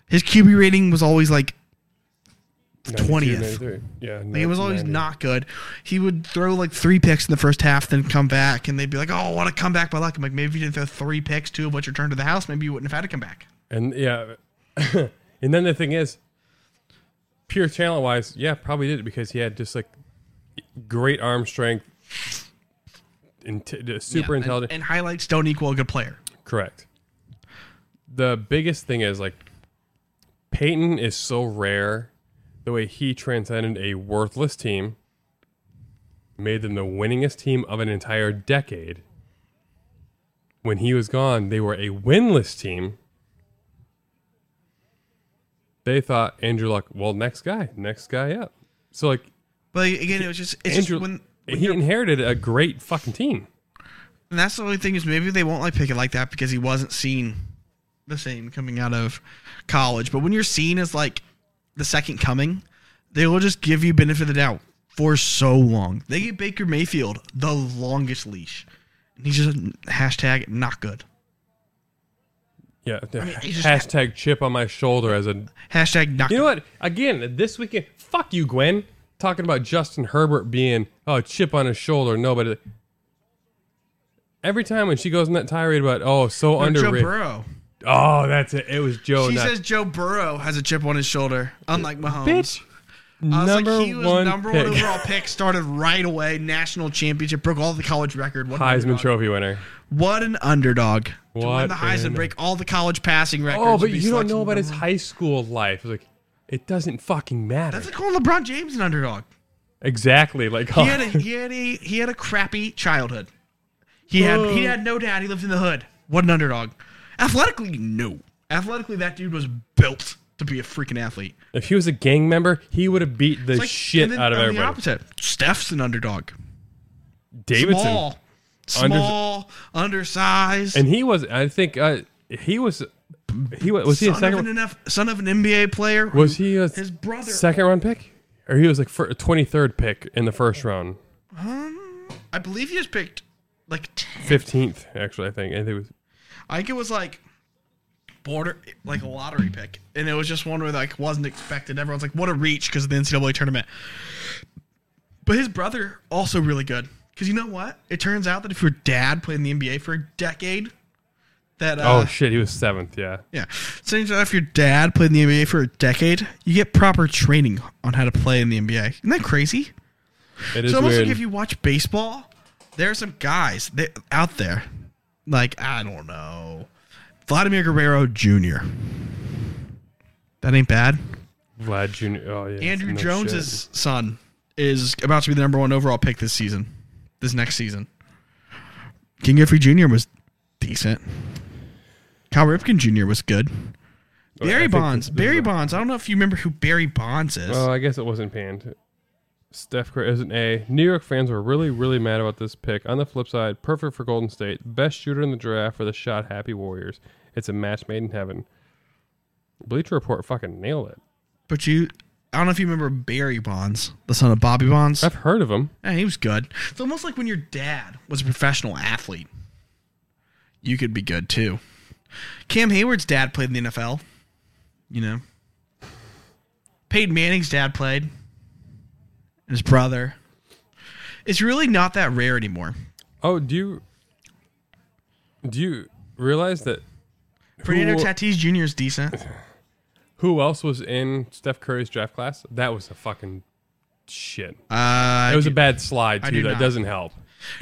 His QB rating was always like 20th. Yeah. Like, it was always 90. not good. He would throw like three picks in the first half, then come back, and they'd be like, "Oh, what a comeback by Luck!" I'm like, maybe if you didn't throw three picks, two of which returned to the house, maybe you wouldn't have had to come back. And yeah. and then the thing is, pure talent wise, yeah, probably did it because he had just like great arm strength, int- super Yeah, and- intelligent. and highlights don't equal a good player. Correct. The biggest thing is like Peyton is so rare. The way he transcended a worthless team, made them the winningest team of an entire decade. When he was gone, they were a winless team. They thought Andrew Luck, well, next guy, next guy up. So like But again, it was just it's Andrew, just when, when he inherited a great fucking team. and that's the only thing is maybe they won't like pick it like that because he wasn't seen the same coming out of college. But when you're seen as like the second coming, they will just give you benefit of the doubt for so long. They give Baker Mayfield the longest leash, and he's just hashtag not good. Yeah. he's just- hashtag chip on my shoulder as a Hashtag not. You know what? Again, this weekend, fuck you, Gwen. Talking about Justin Herbert being oh chip on his shoulder. Nobody. Every time when she goes in that tirade about oh so No, Joe underrated. Burrow. Oh, that's it. It was Joe. She not- says Joe Burrow has a chip on his shoulder, unlike Mahomes. bitch. I was number like, he was one number pick. one overall pick, started right away, national championship, broke all the college record. What Heisman underdog. Trophy winner. What an underdog. to win What the Heisman, an- break all the college passing oh, records. Oh, but you don't know about his high school life. Like, it doesn't fucking matter. That's like calling LeBron James an underdog. exactly. Like, He oh, had a he had a he had a crappy childhood. He had he had no dad. He lived in the hood. What an underdog. Athletically, no. Athletically, that dude was built to be a freaking athlete. if he was a gang member, he would have beat the like- shit then out of everybody. The opposite. Steph's an underdog. Davidson, Small, small, undersized. and he was. I think uh, he was. He was. He a son of second? an NF son of an NBA player. who- Was he a his brother? second round pick, or he was like twenty third pick in the first round, um, I believe he was picked like fifteenth actually. I think. I think it was. I think it was like border, like a lottery pick, and it was just one where like wasn't expected. Everyone's like, "What a reach!" because of the NCAA tournament. But his brother also really good because you know what? It turns out that if your dad played in the NBA for a decade, that uh, oh shit, he was seventh. Yeah. yeah, so if your dad played in the NBA for a decade, you get proper training on how to play in the NBA. Isn't that crazy? It is So almost weird. like if you watch baseball, there are some guys that, out there, like I don't know, Vladimir Guerrero Jr. That ain't bad. Vlad Jr. Oh yeah. Andruw no Jones's shit. son is about to be the number one overall pick this season, this next season. Ken Griffey Jr. was decent. Cal Ripken Jr. was good. I Barry think Bonds. this- this Barry is a- Bonds. I don't know if you remember who Barry Bonds is. Oh, I guess it wasn't panned. Steph Curry is an A. New York fans were really, really mad about this pick. On the flip side, perfect for Golden State. Best shooter in the draft for the shot happy Warriors. It's a match made in heaven. Bleacher Report fucking nailed it. but you, I don't know if you remember Barry Bonds, the son of Bobby Bonds. I've heard of him. Yeah, he was good. It's almost like when your dad was a professional athlete. You could be good too. Cam Heyward's dad played in the NFL. You know. Peyton Manning's dad played. His brother. It's really not that rare anymore. Oh, do you do you realize that Fernando who, Tatis Jr. is decent. who else was in Steph Curry's draft class? That was a fucking shit. Uh, It was a bad slide too. do That not. doesn't help.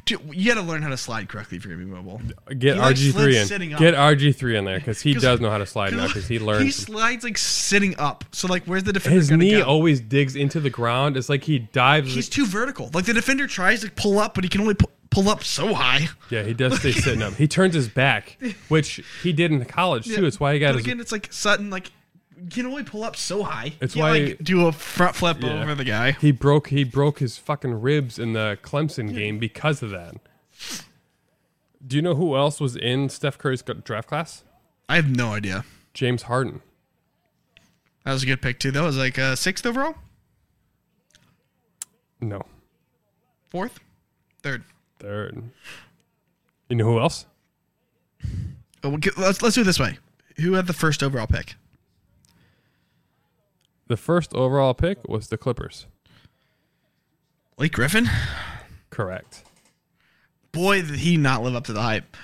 Dude, you got to learn how to slide correctly if you're gonna be mobile. Get He, like, RG slid three in. up. Get RG three in there because he 'Cause- does know how to slide now because he learned. He slides like sitting up. So like, where's the defender his knee go? always digs into the ground. It's like he dives. He's too vertical. Like the defender tries to pull up, but he can only pu- pull up so high. yeah, he does stay sitting up. He turns his back, which he did in college too. It's why he got But his. again, it's like Sutton. Like can only pull up so high. It's You can't, why- like, do a front flip Yeah. over the guy. he broke he broke his fucking ribs in the Clemson game because of that. Do you know who else was in Steph Curry's draft class? I have no idea. James Harden. That was a good pick too. That was like uh, sixth overall, No, fourth, third. third. You know who else? Oh, let's let's do it this way. Who had the first overall pick? The first overall pick was the Clippers. Blake Griffin. Correct. Boy, did he not live up to the hype.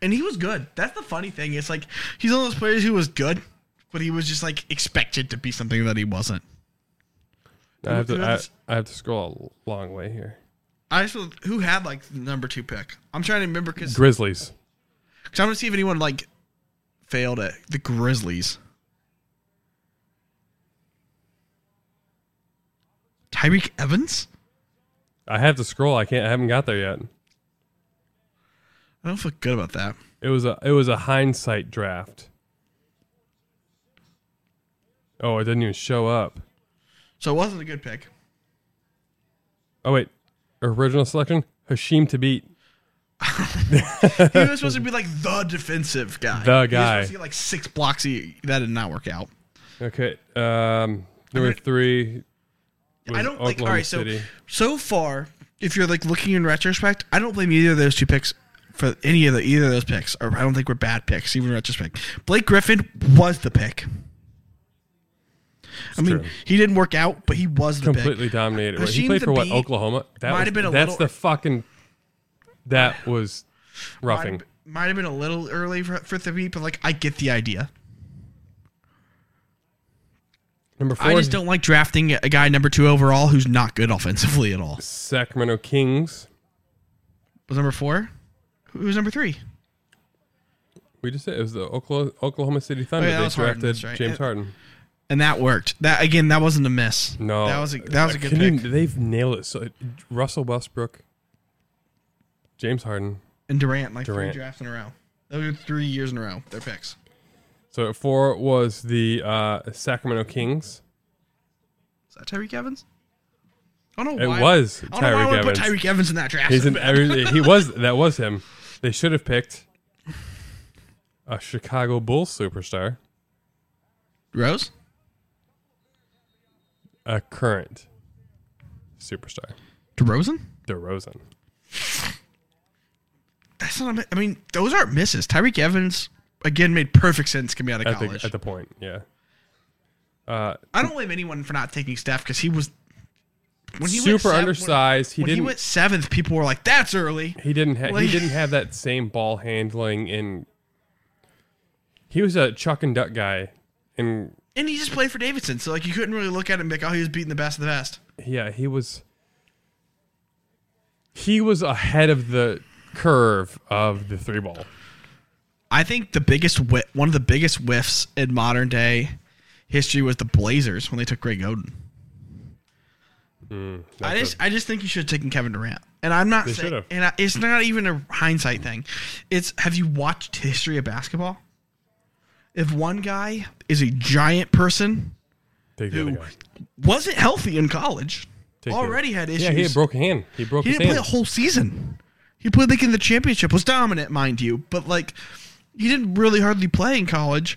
And he was good. That's the funny thing. It's like he's one of those players who was good, but he was just like expected to be something that he wasn't. I have to I, I have to scroll a long way here. I just who had like the number two pick. I'm trying to remember because Grizzlies. Because I'm gonna see if anyone like failed at the Grizzlies. Tyreke Evans. I have to scroll. I can't. I haven't got there yet. I don't feel good about that. It was a it was a hindsight draft. Oh, it didn't even show up. So it wasn't a good pick. Oh wait, original selection: Hasheem Thabeet. He was supposed to be like the defensive guy. The He was guy. supposed to get like six blocks. He, that did not work out. Okay, um, number three. I don't like. All right, Oklahoma so City. so far, if you're like looking in retrospect, I don't blame either of those two picks for any of the either of those picks. Or I don't think we're bad picks, even in retrospect. Blake Griffin was the pick. I mean, true. he didn't work out, but he was the completely pick. dominated. Wait, he played for what? Oklahoma. That might was, have been a that's little- the fucking. That was roughing. Might, might have been a little early for, for beat, but like I get the idea. Number four. I just don't like drafting a guy number two overall who's not good offensively at all. Sacramento Kings. Was number four? Who was number three? We just said it was the Oklahoma, Oklahoma City Thunder. Oh, yeah, they was Harden, drafted right. James And- Harden. And that worked. That again, that wasn't a miss. No, that was a, that was a good Can pick. you- they've nailed it. So Russell Westbrook, James Harden. and Durant, like Durant. three drafts in a row. Those are three years in a row. Their picks. So at four was the uh, Sacramento Kings. Is that Tyreke Evans? I don't know It why. was I don't know why I Tyreke would put Evans. Tyreke Evans in that draft. He's in every, he was that was him. They should have picked a Chicago Bulls superstar, Rose. a current superstar, DeRozan. DeRozan. That's not. A, mi- I mean, those aren't misses. Tyreke Evans again made perfect sense coming out of At college. the, at the point, yeah. Uh, I don't blame anyone for not taking Steph because he was when he super sev- when- undersized. He when didn't. he went seventh, people were like, "That's early." He didn't have Like- he didn't have that same ball handling and he was a chuck and duck guy and And he just played for Davidson, so like you couldn't really look at him and be like, "Oh, he was beating the best of the best." yeah, he was he was ahead of the curve of the three ball. I think the biggest whi- one of the biggest whiffs in modern day history was the Blazers when they took Greg Oden. Hmm, I just a- I just think you should have taken Kevin Durant. And I'm not They saying, and I, it's not even a hindsight thing. It's have you watched history of basketball? If one guy is a giant person take who wasn't healthy in college, Take already had issues. Yeah, he had broke a hand. He broke He didn't play a whole season. He played like in the championship, was dominant, mind you, but like he didn't really hardly play in college.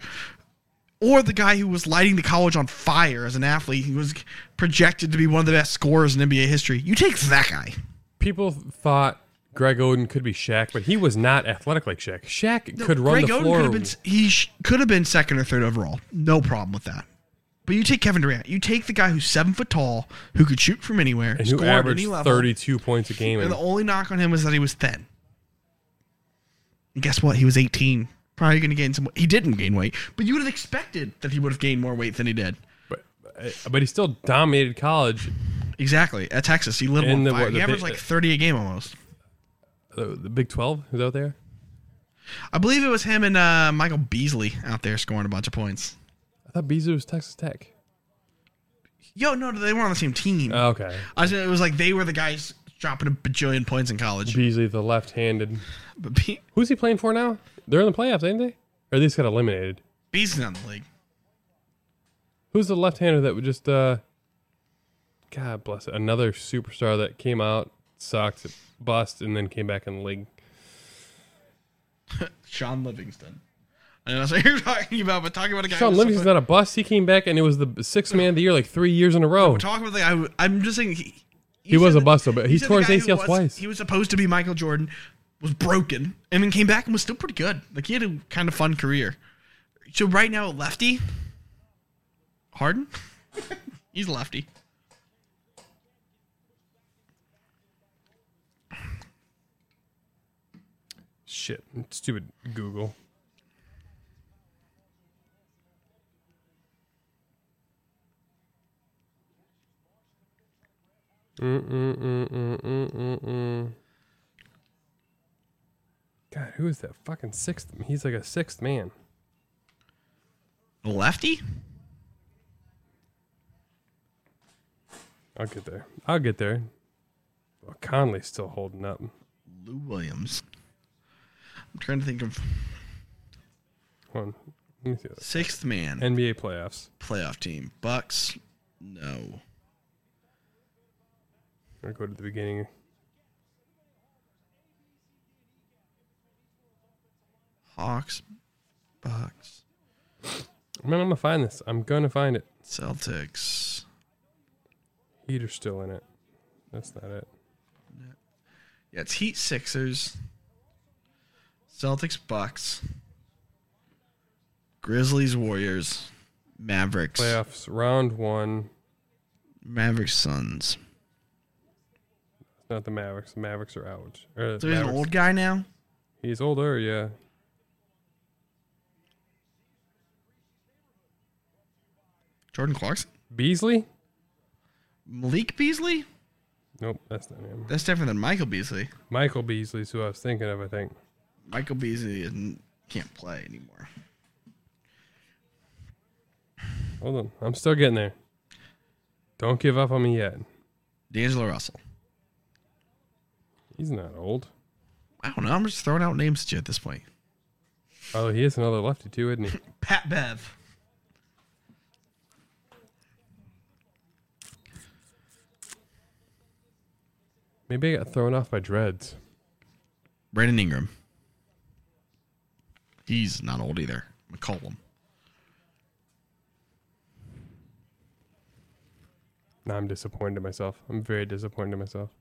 Or the guy who was lighting the college on fire as an athlete, he was projected to be one of the best scorers in NBA history. You take that guy. People thought Greg Oden could be Shaq, but he was not athletic like Shaq. Shaq could run Greg the Oden floor. Could have been, he sh- could have been second or third overall. No problem with that. But you take Kevin Durant. You take the guy who's seven foot tall, who could shoot from anywhere, and who score at averaged any level. 32 points a game. And And the only knock on him was that he was thin. And guess what? He was 18. Probably going to gain some. He didn't gain weight, but you would have expected that he would have gained more weight than he did. but, but he still dominated college. Exactly at Texas, he lit him on the- fire. what, He averaged like 30 a game almost. The, the Big 12 is out there. I believe it was him and uh, Michael Beasley out there scoring a bunch of points. I thought Beasley was Texas Tech. Yo, no, they weren't on the same team. Oh, Okay. I was, it was like they were the guys dropping a bajillion points in college. Beasley, the left-handed. But Be- Who's he playing for now? They're in the playoffs, ain't they? Or they just got eliminated. Beasley's on the league. Who's the left-hander that would just? uh God bless it. Another superstar that came out, sucked, bust, and then came back in the league. Shaun Livingston. I know that's what you're talking about, but talking about a guy. Shaun Livingston's not a bust. He came back and it was the sixth man of the year, like three years in a row. Talking about the guy. who- I'm just saying. He, He was a that- bust, but he said tore his ACL was- twice. He was supposed to be Michael Jordan, was broken, and then came back and was still pretty good. Like he had a kind of fun career. So right now, lefty. Harden. He's a lefty. Shit, stupid Google. Mm-mm-mm-mm-mm-mm. God, who is that fucking sixth? He's like a sixth man. Lefty. I'll get there. I'll get there. Well, Conley's still holding up. Lou Williams. I'm trying to think of Hold on. Let me see sixth man NBA playoffs. playoff team. Bucks. No. I'll go to the beginning. Hawks. Bucks. Man, I'm gonna find this. I'm gonna find it. Celtics. Heat are still in it. That's not it. Yeah, it's Heat Sixers. Celtics Bucks. Grizzlies Warriors. Mavericks. Playoffs round one. Mavericks Suns. Not the Mavericks. The Mavericks are out. Or So he's an old guy now? He's older, yeah. Jordan Clarkson? Beasley? Malik Beasley? Nope, that's not him. That's different than Michael Beasley. Michael Beasley's who I was thinking of. I think. Michael Beasley isn't, can't play anymore. Hold on, I'm still getting there. Don't give up on me yet. D'Angelo Russell. He's not old. I don't know. I'm just throwing out names at you at this point. Oh, he is another lefty too, isn't he? Pat Bev. Maybe I got thrown off by dreads. Brandon Ingram. He's not old either. McCollum. Now I'm disappointed in myself. I'm very disappointed in myself.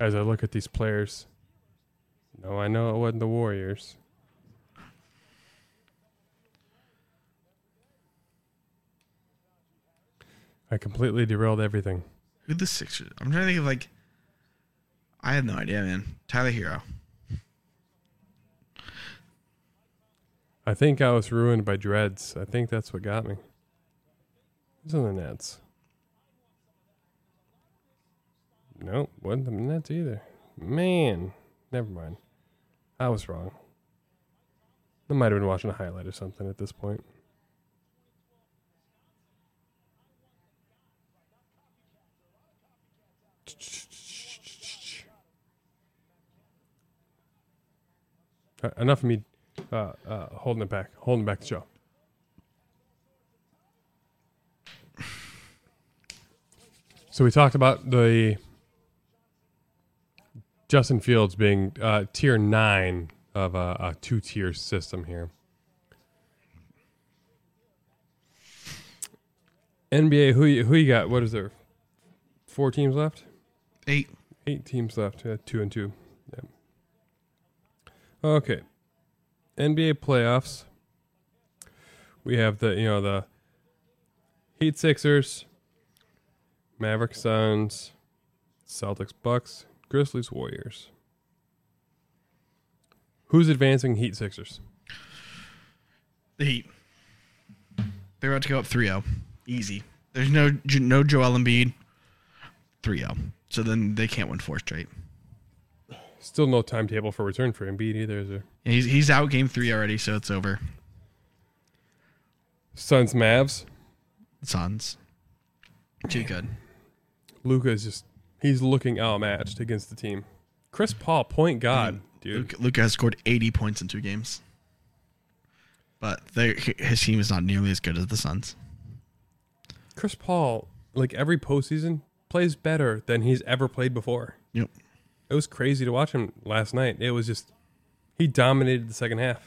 As I look at these players. No, I know it wasn't the Warriors. I completely derailed everything. Who the Sixers? I'm trying to think of like. I have no idea, man. Tyler Herro. I think I was ruined by dreads. I think that's what got me. Who's on the Nets? Nope, wasn't the Nets either. Man, never mind. I was wrong. I might have been watching a highlight or something at this point. Uh, enough of me uh, uh, holding it back, holding back the show. So we talked about the Justin Fields being uh, tier nine of a, a two tier system here. NBA, who you, who you got? What is there? Four teams left. Eight. Eight teams left. Yeah, two and two. Yeah. Okay. NBA playoffs. We have the you know the Heat Sixers, Maverick Suns, Celtics Bucks, Grizzlies Warriors. Who's advancing Heat Sixers? The Heat. They're about to go up 3-0. Easy. There's no no Joel Embiid. 3-0. So then they can't win four straight. Still no timetable for return for Embiid either, is there? Yeah, He's he's out game three already, so it's over. Suns Mavs. Suns. Too good. Luca is just he's looking outmatched against the team. Chris Paul, point god, dude. Luka has scored 80 points in two games. But they- his team is not nearly as good as the Suns. Chris Paul, like every postseason, plays better than he's ever played before. Yep. It was crazy to watch him last night. It was just he dominated the second half.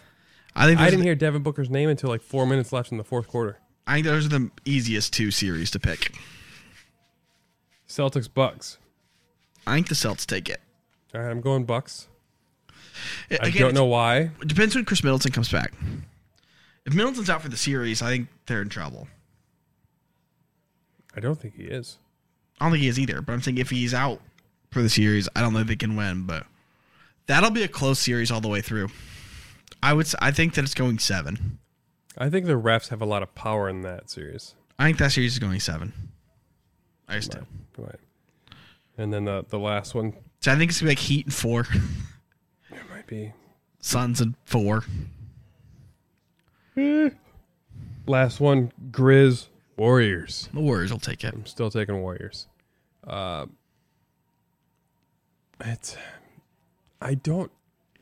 I think I didn't the- hear Devin Booker's name until like four minutes left in the fourth quarter. I think those are the easiest two series to pick. Celtics Bucks. I think the Celts take it. All right, I'm going Bucks. I don't know why. It depends when Khris Middleton comes back. If Middleton's out for the series, I think they're in trouble. I don't think he is. I don't think he is either. But I'm saying if he's out for the series, I don't know if they can win. But that'll be a close series all the way through. I would. I think that it's going seven. I think the refs have a lot of power in that series. I think that series is going seven. I just do. Right. And then the the last one So I think it's gonna be like Heat and four, it might be Suns and four. last one Grizz Warriors. The Warriors will take it. I'm still taking Warriors. Uh, it's I don't.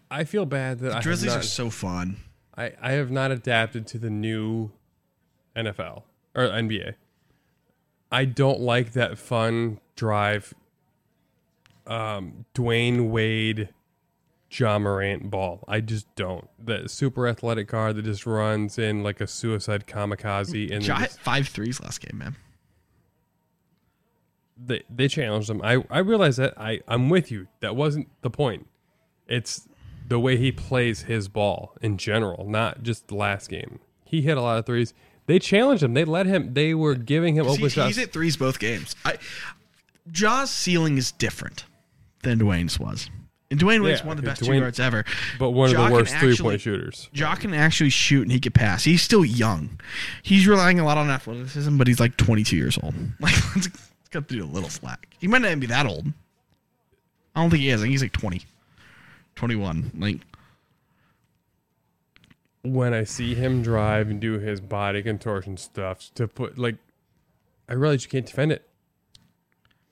I feel bad that I have Grizzlies not, are so fun. I, I have not adapted to the new NFL or NBA. I don't like that fun drive. Um, Dwyane Wade, Ja Morant ball. I just don't. That super athletic car that just runs in like a suicide kamikaze and just- five threes last game, man. they they challenged him. I I realize that. I I'm with you. That wasn't the point. It's the way he plays his ball in general, not just the last game. He hit a lot of threes. They challenged him. They let him. They were giving him open He's, shots. he's hit threes both games. I, Ja's ceiling is different than Dwyane's was. And Dwyane Wade's Yeah, one of the best Dwyane- two guards ever. but one of the worst three point shooters. Ja can actually shoot and he can pass. He's still young. He's relying a lot on athleticism, but he's like 22 years old. Like, let's cut through a little slack. He might not even be that old. I don't think he is. I think he's like 20, 21. Like, When I see him drive and do his body contortion stuff to put like, I realize you can't defend it.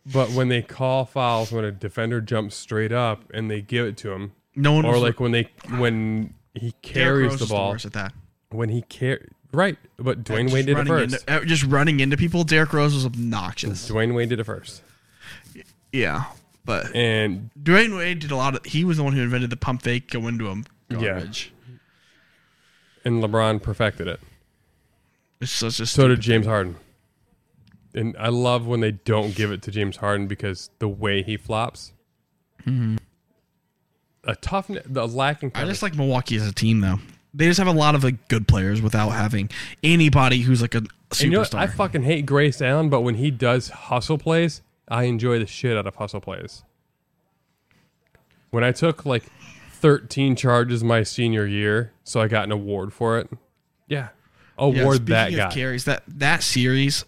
But when they call fouls when a defender jumps straight up and they give it to him, no one or like when they when he carries the ball worst at that. when he car right but Dwyane Just Wade did it first Into, uh, just running into people. Derrick Rose was obnoxious. Dwyane Wade did it first Yeah, but and Dwyane Wade did a lot of. He was the one who invented the pump fake, go into him garbage. and LeBron perfected it It's such a so did James Harden and I love when they don't give it to James Harden because the way he flops a tough the lacking Mm-hmm. I just like Milwaukee as a team, though. They just have a lot of like good players without having anybody who's like a superstar. And you know? I fucking hate Grayson Allen, but when he does hustle plays, I enjoy the shit out of hustle plays. When I took like 13 charges my senior year, so I got an award for it. Yeah. Yeah, Award speaking that guy. carries that that series.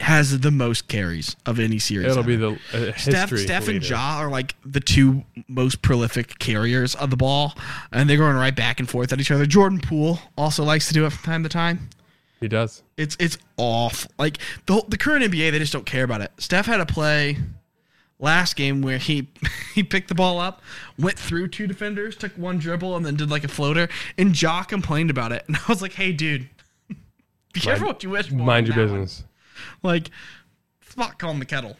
Has the most carries of any series. It'll ever. be the uh, Steph, history. Steph and. Ja are like the two most prolific carriers of the ball, and they're going right back and forth at each other. Jordan Poole also likes to do it from time to time. He does. It's it's off. Like the whole- the current NBA, they just don't care about it. Steph had a play last game where he he picked the ball up, went through two defenders, took one dribble, and then did like a floater. And Ja complained about it, and I was like, "Hey, dude, be careful what you wish for." Mind your business. one." Like, spot calling the kettle.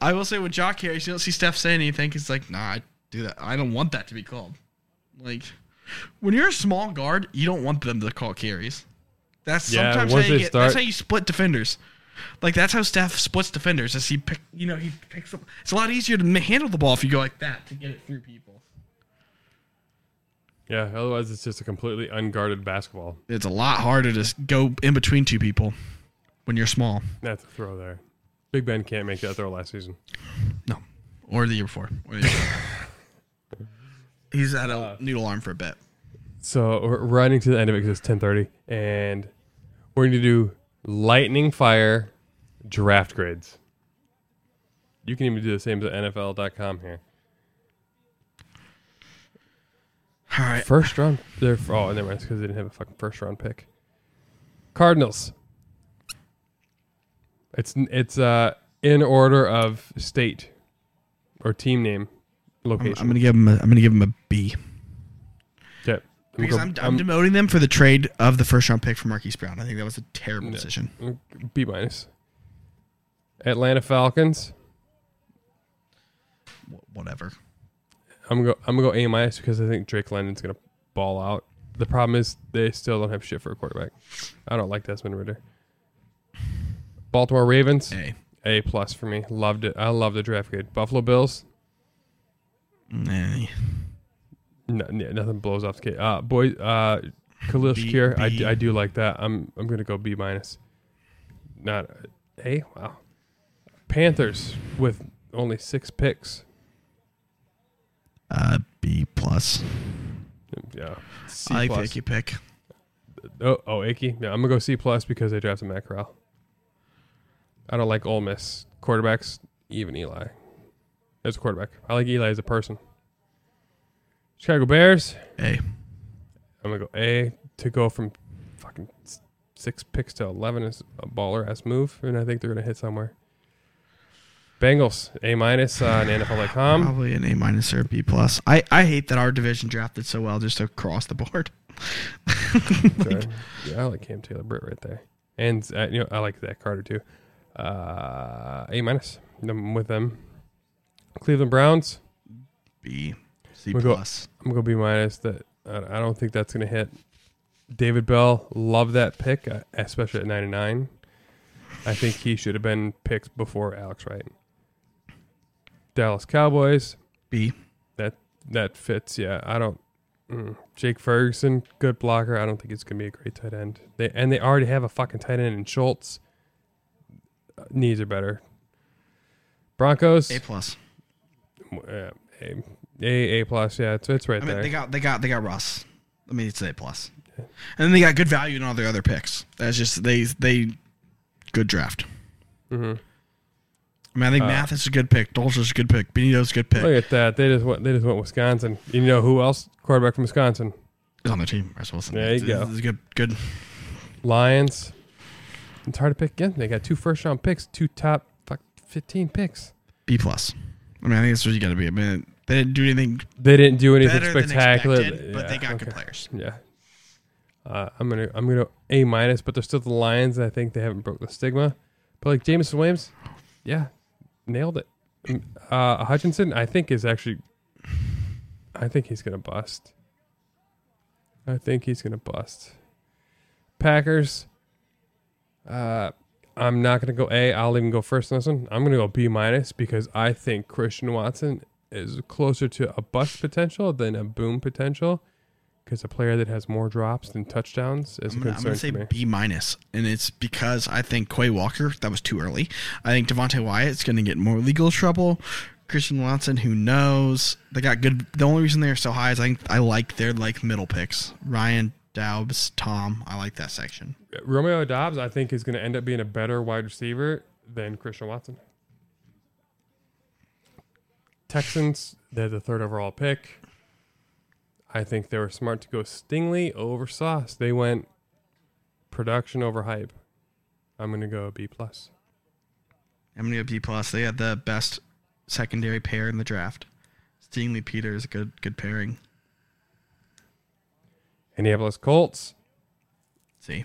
I will say with Jock carries, you don't see Steph say anything. He's like, "Nah, I do that. I don't want that to be called." Like, when you're a small guard, you don't want them to call carries. That's Yeah, sometimes once how you they get, that's how you split defenders. Like that's how Steph splits defenders. As he pick, you know, he picks up. It's a lot easier to handle the ball if you go like that to get it through people. Yeah. Otherwise, it's just a completely unguarded basketball. It's a lot harder to go in between two people when you're small. That's a throw there. Big Ben can't make that throw last season. No, or the year before. Or the year before. He's had a noodle arm for a bit. So we're running to the end of it because it's ten thirty, and we're going to do lightning fire draft grades. You can even do the same as NFL.com here. All right. First round, they're oh, never mind, because they didn't have a fucking first round pick. Cardinals. It's it's uh in order of state or team name, I'm, location. I'm gonna give him. A, I'm gonna give him a B okay. I'm because I'm, I'm demoting them for the trade of the first round pick for Marquise Brown. I think that was a terrible decision. B minus. Atlanta Falcons. Wh- Whatever. I'm gonna go. I'm gonna go A minus because I think Drake London's gonna ball out. The problem is they still don't have shit for a quarterback. I don't like Desmond Ridder. Baltimore Ravens. A. A plus for me. Loved it. I love the draft grade. Buffalo Bills. Nah. No, yeah, nothing blows off the kid. Uh, boy, uh, Khalil B- Shakir. I, I do like that. I'm I'm gonna go B minus. Not A. Wow. Panthers with only six picks. Uh, B plus. Yeah. C I plus. Icky pick. Oh, oh, Icky. Yeah, I'm gonna go C plus because they drafted Matt Corral. I don't like Ole Miss quarterbacks, even Eli. As a quarterback, I like Eli as a person. Chicago Bears. A. I'm gonna go A to go from fucking six picks to eleven is a baller ass move, and I think they're gonna hit somewhere. Bengals A minus uh, on NFL.com. Probably an A minus or a B plus. I, I hate that our division drafted so well just across the board. Sorry. yeah, I like Cam Taylor Britt right there, and uh, you know I like Zach Carter too. Uh, a minus. I'm with them. Cleveland Browns. B. C We'll go- plus. I'm gonna go B minus. That I I don't think that's gonna hit. David Bell, love that pick, uh, especially at 99. I think he should have been picked before Alex Wright. Dallas Cowboys. B. That that fits. Yeah, I don't. Mm. Jake Ferguson, good blocker. I don't think it's gonna be a great tight end. They and they already have a fucking tight end in Schultz. Needs are better. Broncos. A plus. Uh, a, a A plus. Yeah, it's it's right I mean, there. they got they got they got Russ. I mean, it's A plus. And then they got good value in all their other picks. That's just they they good draft. Mm-hmm. I mean, I think Uh, Mathis is a good pick. Dulcich's a good pick. Bonitto's a good pick. Look at that. They just went. They just went Wisconsin. You know who else? Quarterback from Wisconsin. He's on the team. Russ Wilson. There you It's- go. It's good. Good. Lions. It's hard to pick again. They got two first round picks, two top fuck fifteen picks. B plus. I mean, I think that's what you got to be. I mean, they didn't do anything They didn't do anything spectacular, expected, but Yeah, they got good players. Yeah. Uh, I'm gonna I'm gonna A minus, but they're still the Lions. I think they haven't broke the stigma. But like Jameson Williams, yeah, nailed it. Mm, Uh, Hutchinson, I think is actually, I think he's gonna bust. I think he's gonna bust. Packers. Uh, I'm not gonna go A. I'll even go first on this one. I'm gonna go B minus because I think Christian Watson is closer to a bust potential than a boom potential. Because a player that has more drops than touchdowns is I'm a gonna, I'm gonna say. B minus, and it's because I think Quay Walker that was too early. I think Devonte Wyatt's going to get more legal trouble. Christian Watson, who knows? They got good. The only reason they're so high is I think I like their like middle picks. Ryan Doubs, Tom. I like that section. Romeo Doubs, I think, is going to end up being a better wide receiver than Christian Watson. Texans, they had the third overall pick. I think they were smart to go Stingley over Sauce. They went production over hype. I'm going to go B plus. I'm gonna go B plus. They had the best secondary pair in the draft. Stingley Pitre is a good good pairing. Indianapolis Colts, See,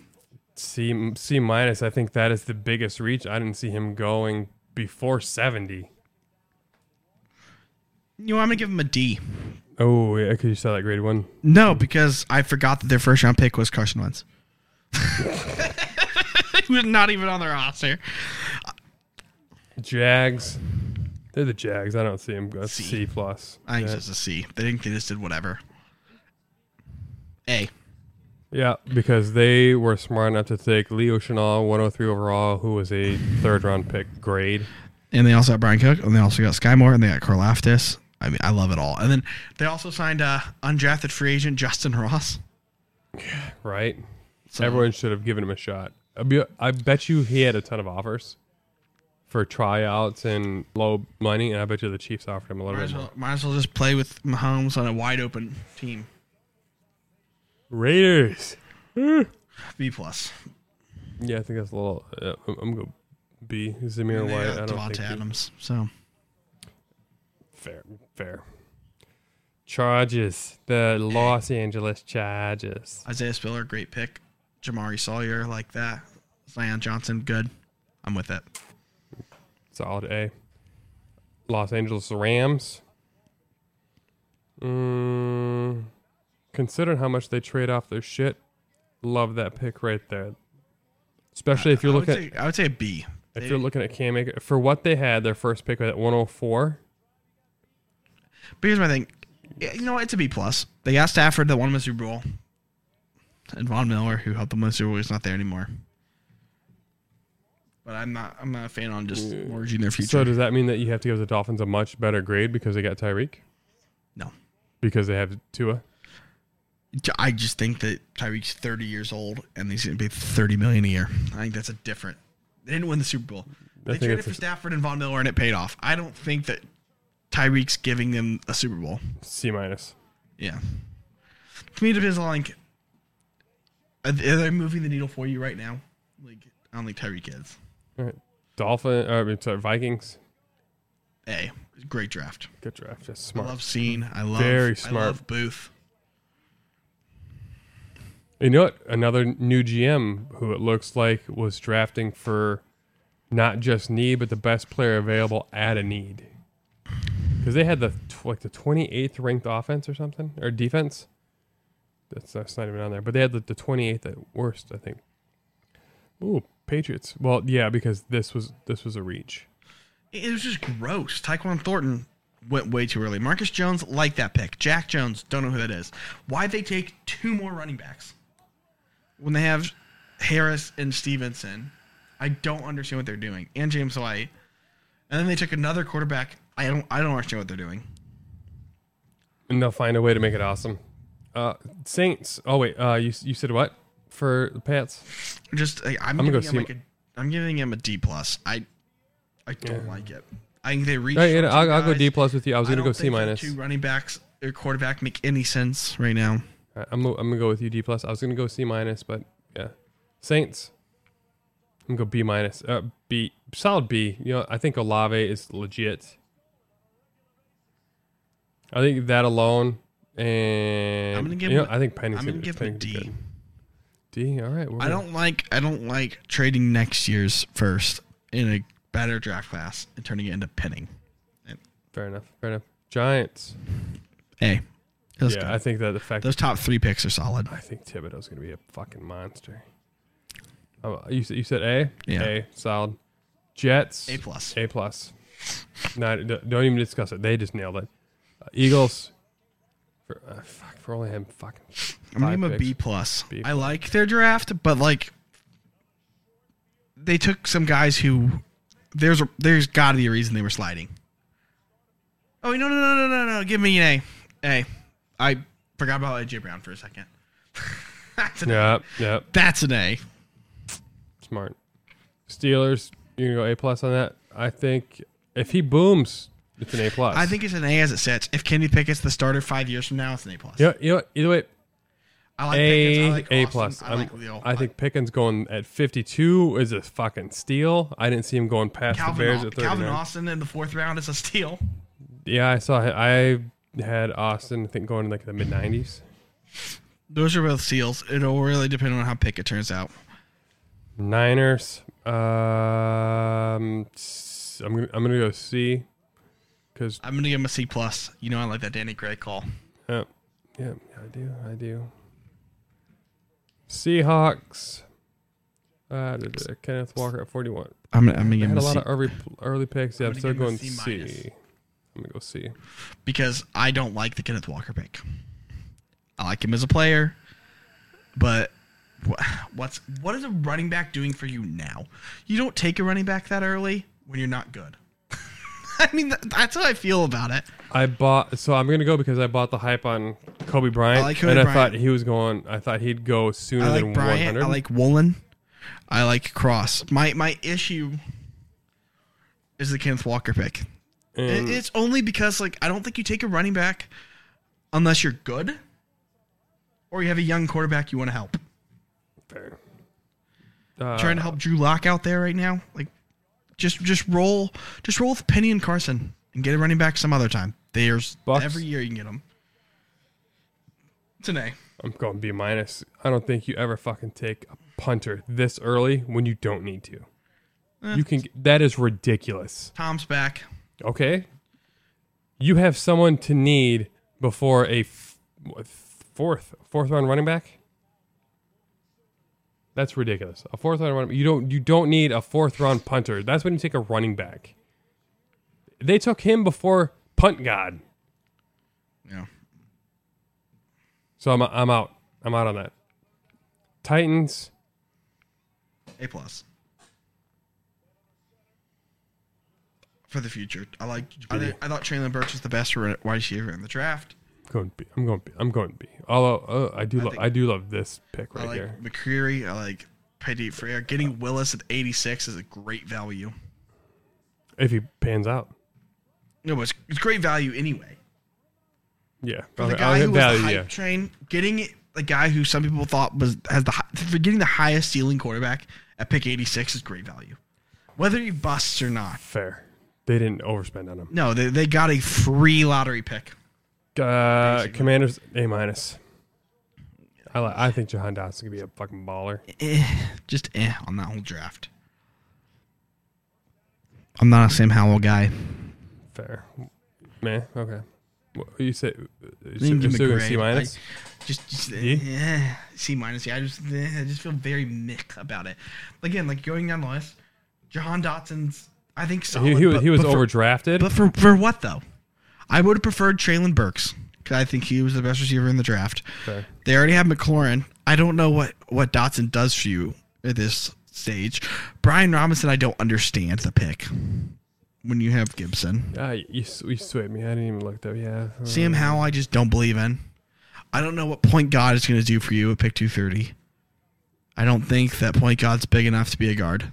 C C minus. I think that is the biggest reach. I didn't see him going before 70. you know, I'm gonna give him a D. Oh, yeah, because you saw that grade one. No, because I forgot that their first round pick was Carson Wentz. he was not even on their roster. Jags. They're the Jags. I don't see him go C. C plus. I think yeah. it's just a C. They think they just did whatever. A. Yeah, because they were smart enough to take Leo Chenal, 103 overall, who was a third round pick grade. And they also got Bryan Cook, and they also got Skyy Moore, and they got Karlaftis. I mean, I love it all. And then they also signed uh, undrafted free agent Justyn Ross. Right? So- Everyone should have given him a shot. I be- I bet you he had a ton of offers for tryouts and low money, and I bet you the Chiefs offered him a little Might bit as, more. well, might as well just play with Mahomes on a wide open team. Raiders. B plus. Yeah, I think that's a little. Uh, I'm I'm going to B. Zamir And they White. got I don't Devontae think he- Adams. So Fair, fair. Charges. The Los Angeles Chargers. Isaiah Spiller, great pick. Jamaree Salyer, like that. Zion Johnson, good. I'm with it. Solid A. Los Angeles Rams. Mm, considering how much they trade off their shit, love that pick right there. Especially if you're I would looking at say, I would say a B. if They- you're looking at Cam Akers for what they had their first pick at 104. But here's my thing. You know what? It's a B plus. They got Stafford that won them a Super Bowl. And Von Miller, who helped them win the Super Bowl, is not there anymore. But I'm not I'm not a fan on just mortgaging their future. So does that mean that you have to give the Dolphins a much better grade because they got Tyreek? no. Because they have Tua? I just think that Tyreek's 30 years old and he's going to pay 30 million a year. I think that's a different. They didn't win the Super Bowl. They think traded for Stafford and Von Miller and it paid off. I don't think that Tyreek's giving them a Super Bowl. C minus. Yeah. To me, it depends on like, are they moving the needle for you right now? Like, I don't think Tyreek is. All right. Dolphin, uh, sorry, Vikings. A great draft. Good draft. Just I smart. love Cine. I love Very I smart. love Booth. You know what? Another new GM who it looks like was drafting for not just need, but the best player available at a need. Because they had the like the 28th ranked offense or something or defense. That's, that's not even on there, but they had the, the 28th at worst, I think. Ooh, Patriots. Well, yeah, because this was this was a reach. It was just gross. Tyquan Thornton went way too early. Marcus Jones like that pick. Jack Jones, don't know who that is. Why'd they take two more running backs when they have Harris and Stevenson? I don't understand what they're doing. And James White, and then they took another quarterback. I don't. I don't understand what they're doing. And they'll find a way to make it awesome. Uh, Saints. Oh wait, uh, you you said what for the Pats? Just like, I'm, gonna giving go him like a. I'm giving him a D plus. I. I don't like it. I think they reached. Right, yeah, I'll, I'll go. D plus with you. I was I gonna go C minus. Two running backs or quarterback make any sense right now. Right, I'm, I'm gonna go with you D plus. I was gonna go C minus, but yeah, Saints. I'm gonna go B minus. Uh, B solid B. You know, I think Olave is legit. I think that alone, and I'm gonna give you know, him I think Penny's I'm gonna, gonna give him D. good. D. All right. I don't like I don't like trading next year's first in a better draft class and turning it into Penning. Fair enough. Fair enough. Giants. A. Yeah, I think that the fact those top three picks are solid. I think Thibodeaux's gonna be a fucking monster. Oh, you said you said A. Yeah. A solid. Jets. A plus. A plus. Not don't even discuss it. They just nailed it. Uh, Eagles. For uh, fuck for only him fucking. I'm gonna five give them a B plus. B I like their draft, but like they took some guys who there's a, there's got to be a reason they were sliding. Oh no no no no no no! Give me an A. A. I forgot about AJ Brown for a second. That's an, Yeah, yeah, that's an A. smart. Steelers, you can go A plus on that. I think if he booms, it's an A plus. I think it's an A as it sits. If Kenny Pickett's the starter five years from now, it's an A plus. you know, you know what? either way, I like A Pickens. I like A Austin. plus. I like Leo. I think Pickens going at 52 is a fucking steal. I didn't see him going past the Calvin, Bears Au- at Calvin Austin in the fourth round is a steal. Yeah, I saw. I had Austin. I think going in like the mid 90s. Those are both seals. It'll really depend on how Pickett turns out. Niners. Um, I'm gonna I'm gonna go C, because I'm gonna give him a C plus. You know I like that Danny Gray call. yeah, yeah, I do, I do. Seahawks. Uh, Kenneth Walker at 41. I'm I'm gonna give him a a lot C of early early picks. Yeah, I'm I'm, still give him a going C C. I'm gonna go see because I don't like the Kenneth Walker pick. I like him as a player, but what's what is a running back doing for you now? You don't take a running back that early when you're not good. I mean, that's how I feel about it. I bought, so I'm gonna go because I bought the hype on Coby Bryant, I like Kobe and I thought he was going. I thought he'd go sooner I than like Bryant. 100. I like Woolen. I like Cross. My my issue is the Kenneth Walker pick. And- It's only because like I don't think you take a running back unless you're good or you have a young quarterback you want to help. fair. Uh, trying to help Drew Lock out there right now. Like, just just roll, just roll with Penny and Carson and get a running back some other time. There's Bucks. every year you can get them. It's an A. I'm going B minus. I don't think you ever fucking take a punter this early when you don't need to. Eh. You can. That is ridiculous. Tom's back. Okay. You have someone to need before a f- fourth fourth round running back. That's ridiculous. A fourth round running. You don't. You don't need a fourth round punter. That's when you take a running back. They took him before punt god. Yeah. So I'm I'm out. I'm out on that. Titans. A plus. For the future, I like. I, I thought Treylon Burks was the best wide receiver in the draft. Going B. I'm going B. I'm going B. Although uh, I do I love I do love this pick I right like here. McCreary. I like Petit-Frere. Getting Willis at 86 is a great value. If he pans out. No, but it's, it's great value anyway. Yeah. For the guy who was value, the hype yeah. train, getting the guy who some people thought was has the for getting the highest ceiling quarterback at pick 86 is great value. Whether he busts or not. Fair. They didn't overspend on him. No, they, they got a free lottery pick. Uh, Basically. Commanders A minus. I like. I think Jahan Dotson could be a fucking baller. Eh, just eh on that whole draft. I'm not a Sam Howell guy. Fair. Man. Okay. What you say? You So, can give him a still gonna C minus. Just, just D? eh, C minus. Yeah, I just, eh, I just feel very mick about it. Again, like going down the list, Jahan Dotson's. I think so. he, he was but- he was but for- overdrafted. But for for what though? I would have preferred Treylon Burks because I think he was the best receiver in the draft. Fair. They already have McLaurin. I don't know what what Dotson does for you at this stage. Brian Robinson, I don't understand the pick. When you have Gibson, Ah, you, you swayed me. I didn't even look up. Yeah. Uh, Sam Howell, I just don't believe in. I don't know what point God is going to do for you at pick two thirty. I don't think that point God's big enough to be a guard.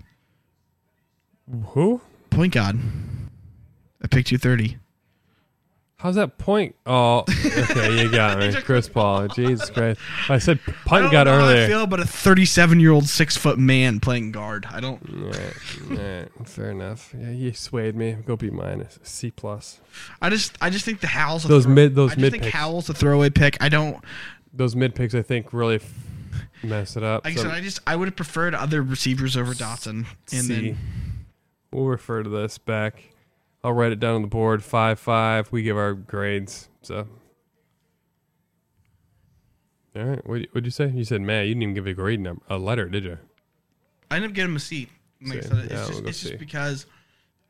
Who? Point God picked you thirty. How's that point? Oh, okay, you got me, Chris Paul. Jesus Christ! I said I punt know how I feel about a 37 year old six foot man playing guard. I don't. Alright, alright, fair enough. Yeah, you swayed me. Go B minus, C plus. I just I just think the Howell's Those throw- mid- those I just mid think picks. Howell's a throwaway pick. I don't. Those mid picks, I think, really f- mess it up. Like I So said, I just I would have preferred other receivers over Dotson. And C. then We'll refer to this back. I'll write it down on the board. Five five. We give our grades. So. All right. What would you say? You said, man, you didn't even give a grade number, a letter, did you? I ended up getting him a C. Like I said, it's Yeah, just we'll it's just because.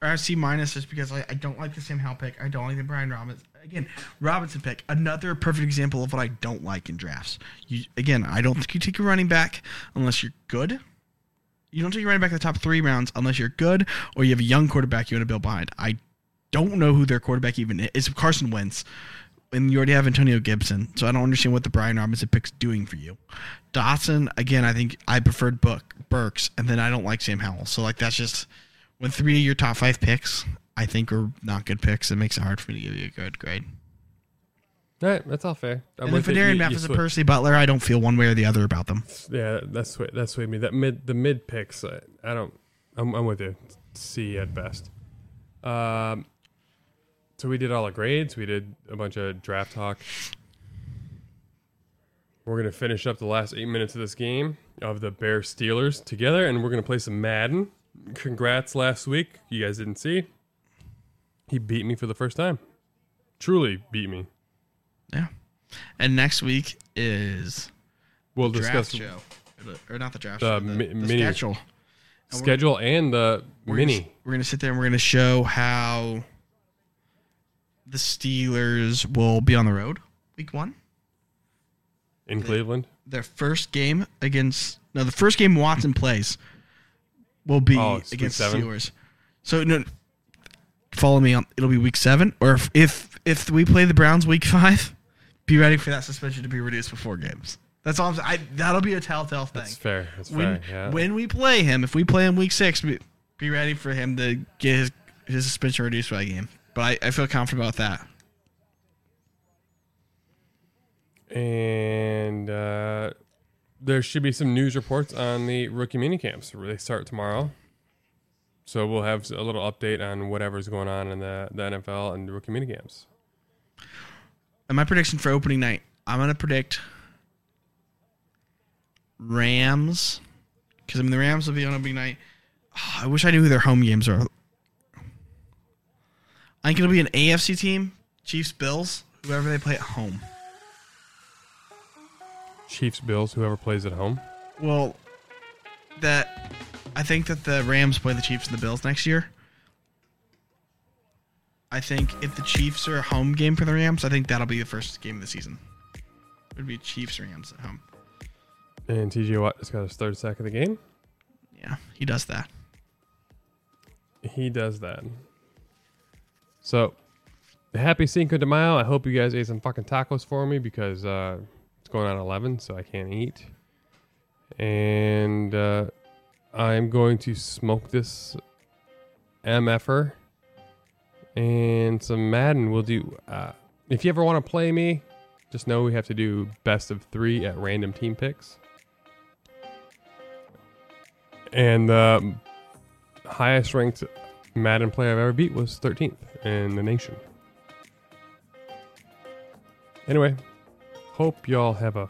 Or a C minus just because I, I don't like the Sam Howell pick. I don't like the Brian Robinson. Again, Robinson pick. Another perfect example of what I don't like in drafts. You again, I don't think you take a running back unless you're good. You don't take a running back in the top three rounds unless you're good or you have a young quarterback you want to build behind. I don't know who their quarterback even is. It's Carson Wentz. and you already have Antonio Gibson, so I don't understand what the Brian Robinson pick's doing for you. Dotson, again, I think I preferred Book Burks, and then I don't like Sam Howell. So like that's just when three of your top five picks I think are not good picks. It makes it hard for me to give you a good grade. All right, that's all fair. I'm And then with for it. Darren You- you Mathis and. Percy Butler, I don't feel one way or the other about them. Yeah, that's sweet. That's sweet me. That mid, the mid picks. I, I don't. I'm, I'm with you. C at best. Um, so we did all the grades. We did a bunch of draft talk. We're gonna finish up the last eight minutes of this game of the Bear Steelers together, and we're gonna play some Madden. Congrats last week. You guys didn't see. He beat me for the first time. Truly beat me. Yeah. And next week is We'll draft discuss show, or not the draft The show, the, mi- the mini- schedule. And we're- schedule and the we're mini. Gonna, we're gonna sit there and we're gonna show how the Steelers will be on the road week one. in Cleveland. Their first game against no, the first game Watson plays will be Oh, it's week against seven? Steelers. So no, follow me on. It'll be week seven, or if if, if we play the Browns week five, be ready for that suspension to be reduced for four games. That's all. I'm, I that'll be a telltale thing. That's fair. That's when fair. Yeah. when we play him, if we play him week six, be, be ready for him to get his his suspension reduced by a game. But I, I feel confident about that. and uh, there should be some news reports on the rookie mini camps. They start tomorrow, so we'll have a little update on whatever's going on in the, the NFL and the rookie mini camps. And my prediction for opening night, I'm gonna predict Rams, because I mean the Rams will be on opening night. Ah, I wish I knew who their home games are. I think it'll be an AFC team, Chiefs, Bills, whoever they play at home. Chiefs, Bills, whoever plays at home. Well, that I think that the Rams play the Chiefs and the Bills next year. I think if the Chiefs are a home game for the Rams, I think that'll be the first game of the season. It would be Chiefs Rams at home. And TJ Watt just got his third sack of the game. Yeah, he does that. He does that. So, happy Cinco de Mayo. I hope you guys ate some fucking tacos for me because uh, it's going on 11, so I can't eat. And uh, I'm going to smoke this MFR and some Madden. We'll do. Uh, if you ever want to play me, just know we have to do best of three at random team picks. And the highest ranked Madden player I've ever beat was 13th in the nation. Anyway, hope y'all have a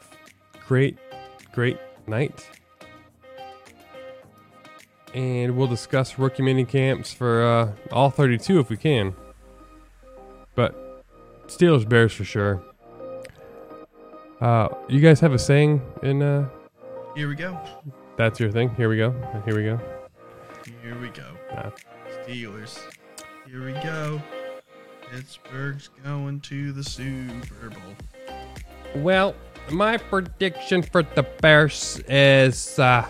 great, great night. And we'll discuss rookie mini camps for uh, all 32 if we can. But Steelers Bears for sure. Uh, you guys have a saying in uh, Here we go. that's your thing. Here we go. Here we go. Here we go. Uh, Steelers. Here we go. Pittsburgh's going to the Super Bowl. Well, my prediction for the Bears is uh,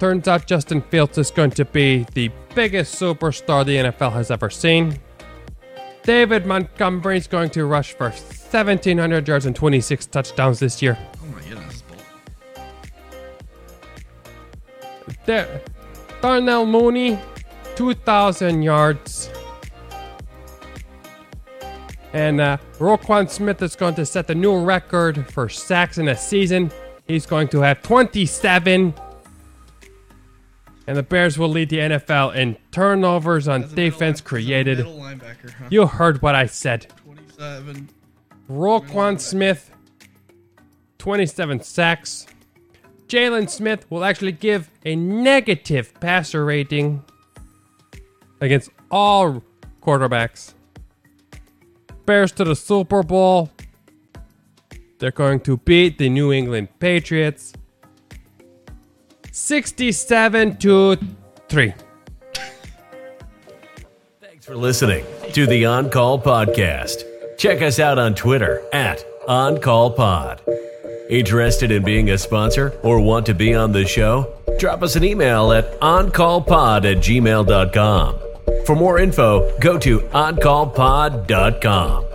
turns out Justin Fields is going to be the biggest superstar the NFL has ever seen. David Montgomery is going to rush for 1,700 yards and 26 touchdowns this year. Oh my goodness. Dar- Darnell Mooney, 2,000 yards. And uh, Roquan Smith is going to set the new record for sacks in a season. He's going to have 27. And the Bears will lead the NFL in turnovers on defense created. Huh? You heard what I said. 27. Roquan Smith, 27 sacks. Jalen Smith will actually give a negative passer rating against all quarterbacks. Bears to the Super Bowl. They're going to beat the New England Patriots 67 to 3. Thanks for listening to the On Call Podcast. Check us out on Twitter at OnCallPod. Interested in being a sponsor or want to be on the show? Drop us an email at OnCallPod at gmail.com. For more info, go to OnCallPod.com.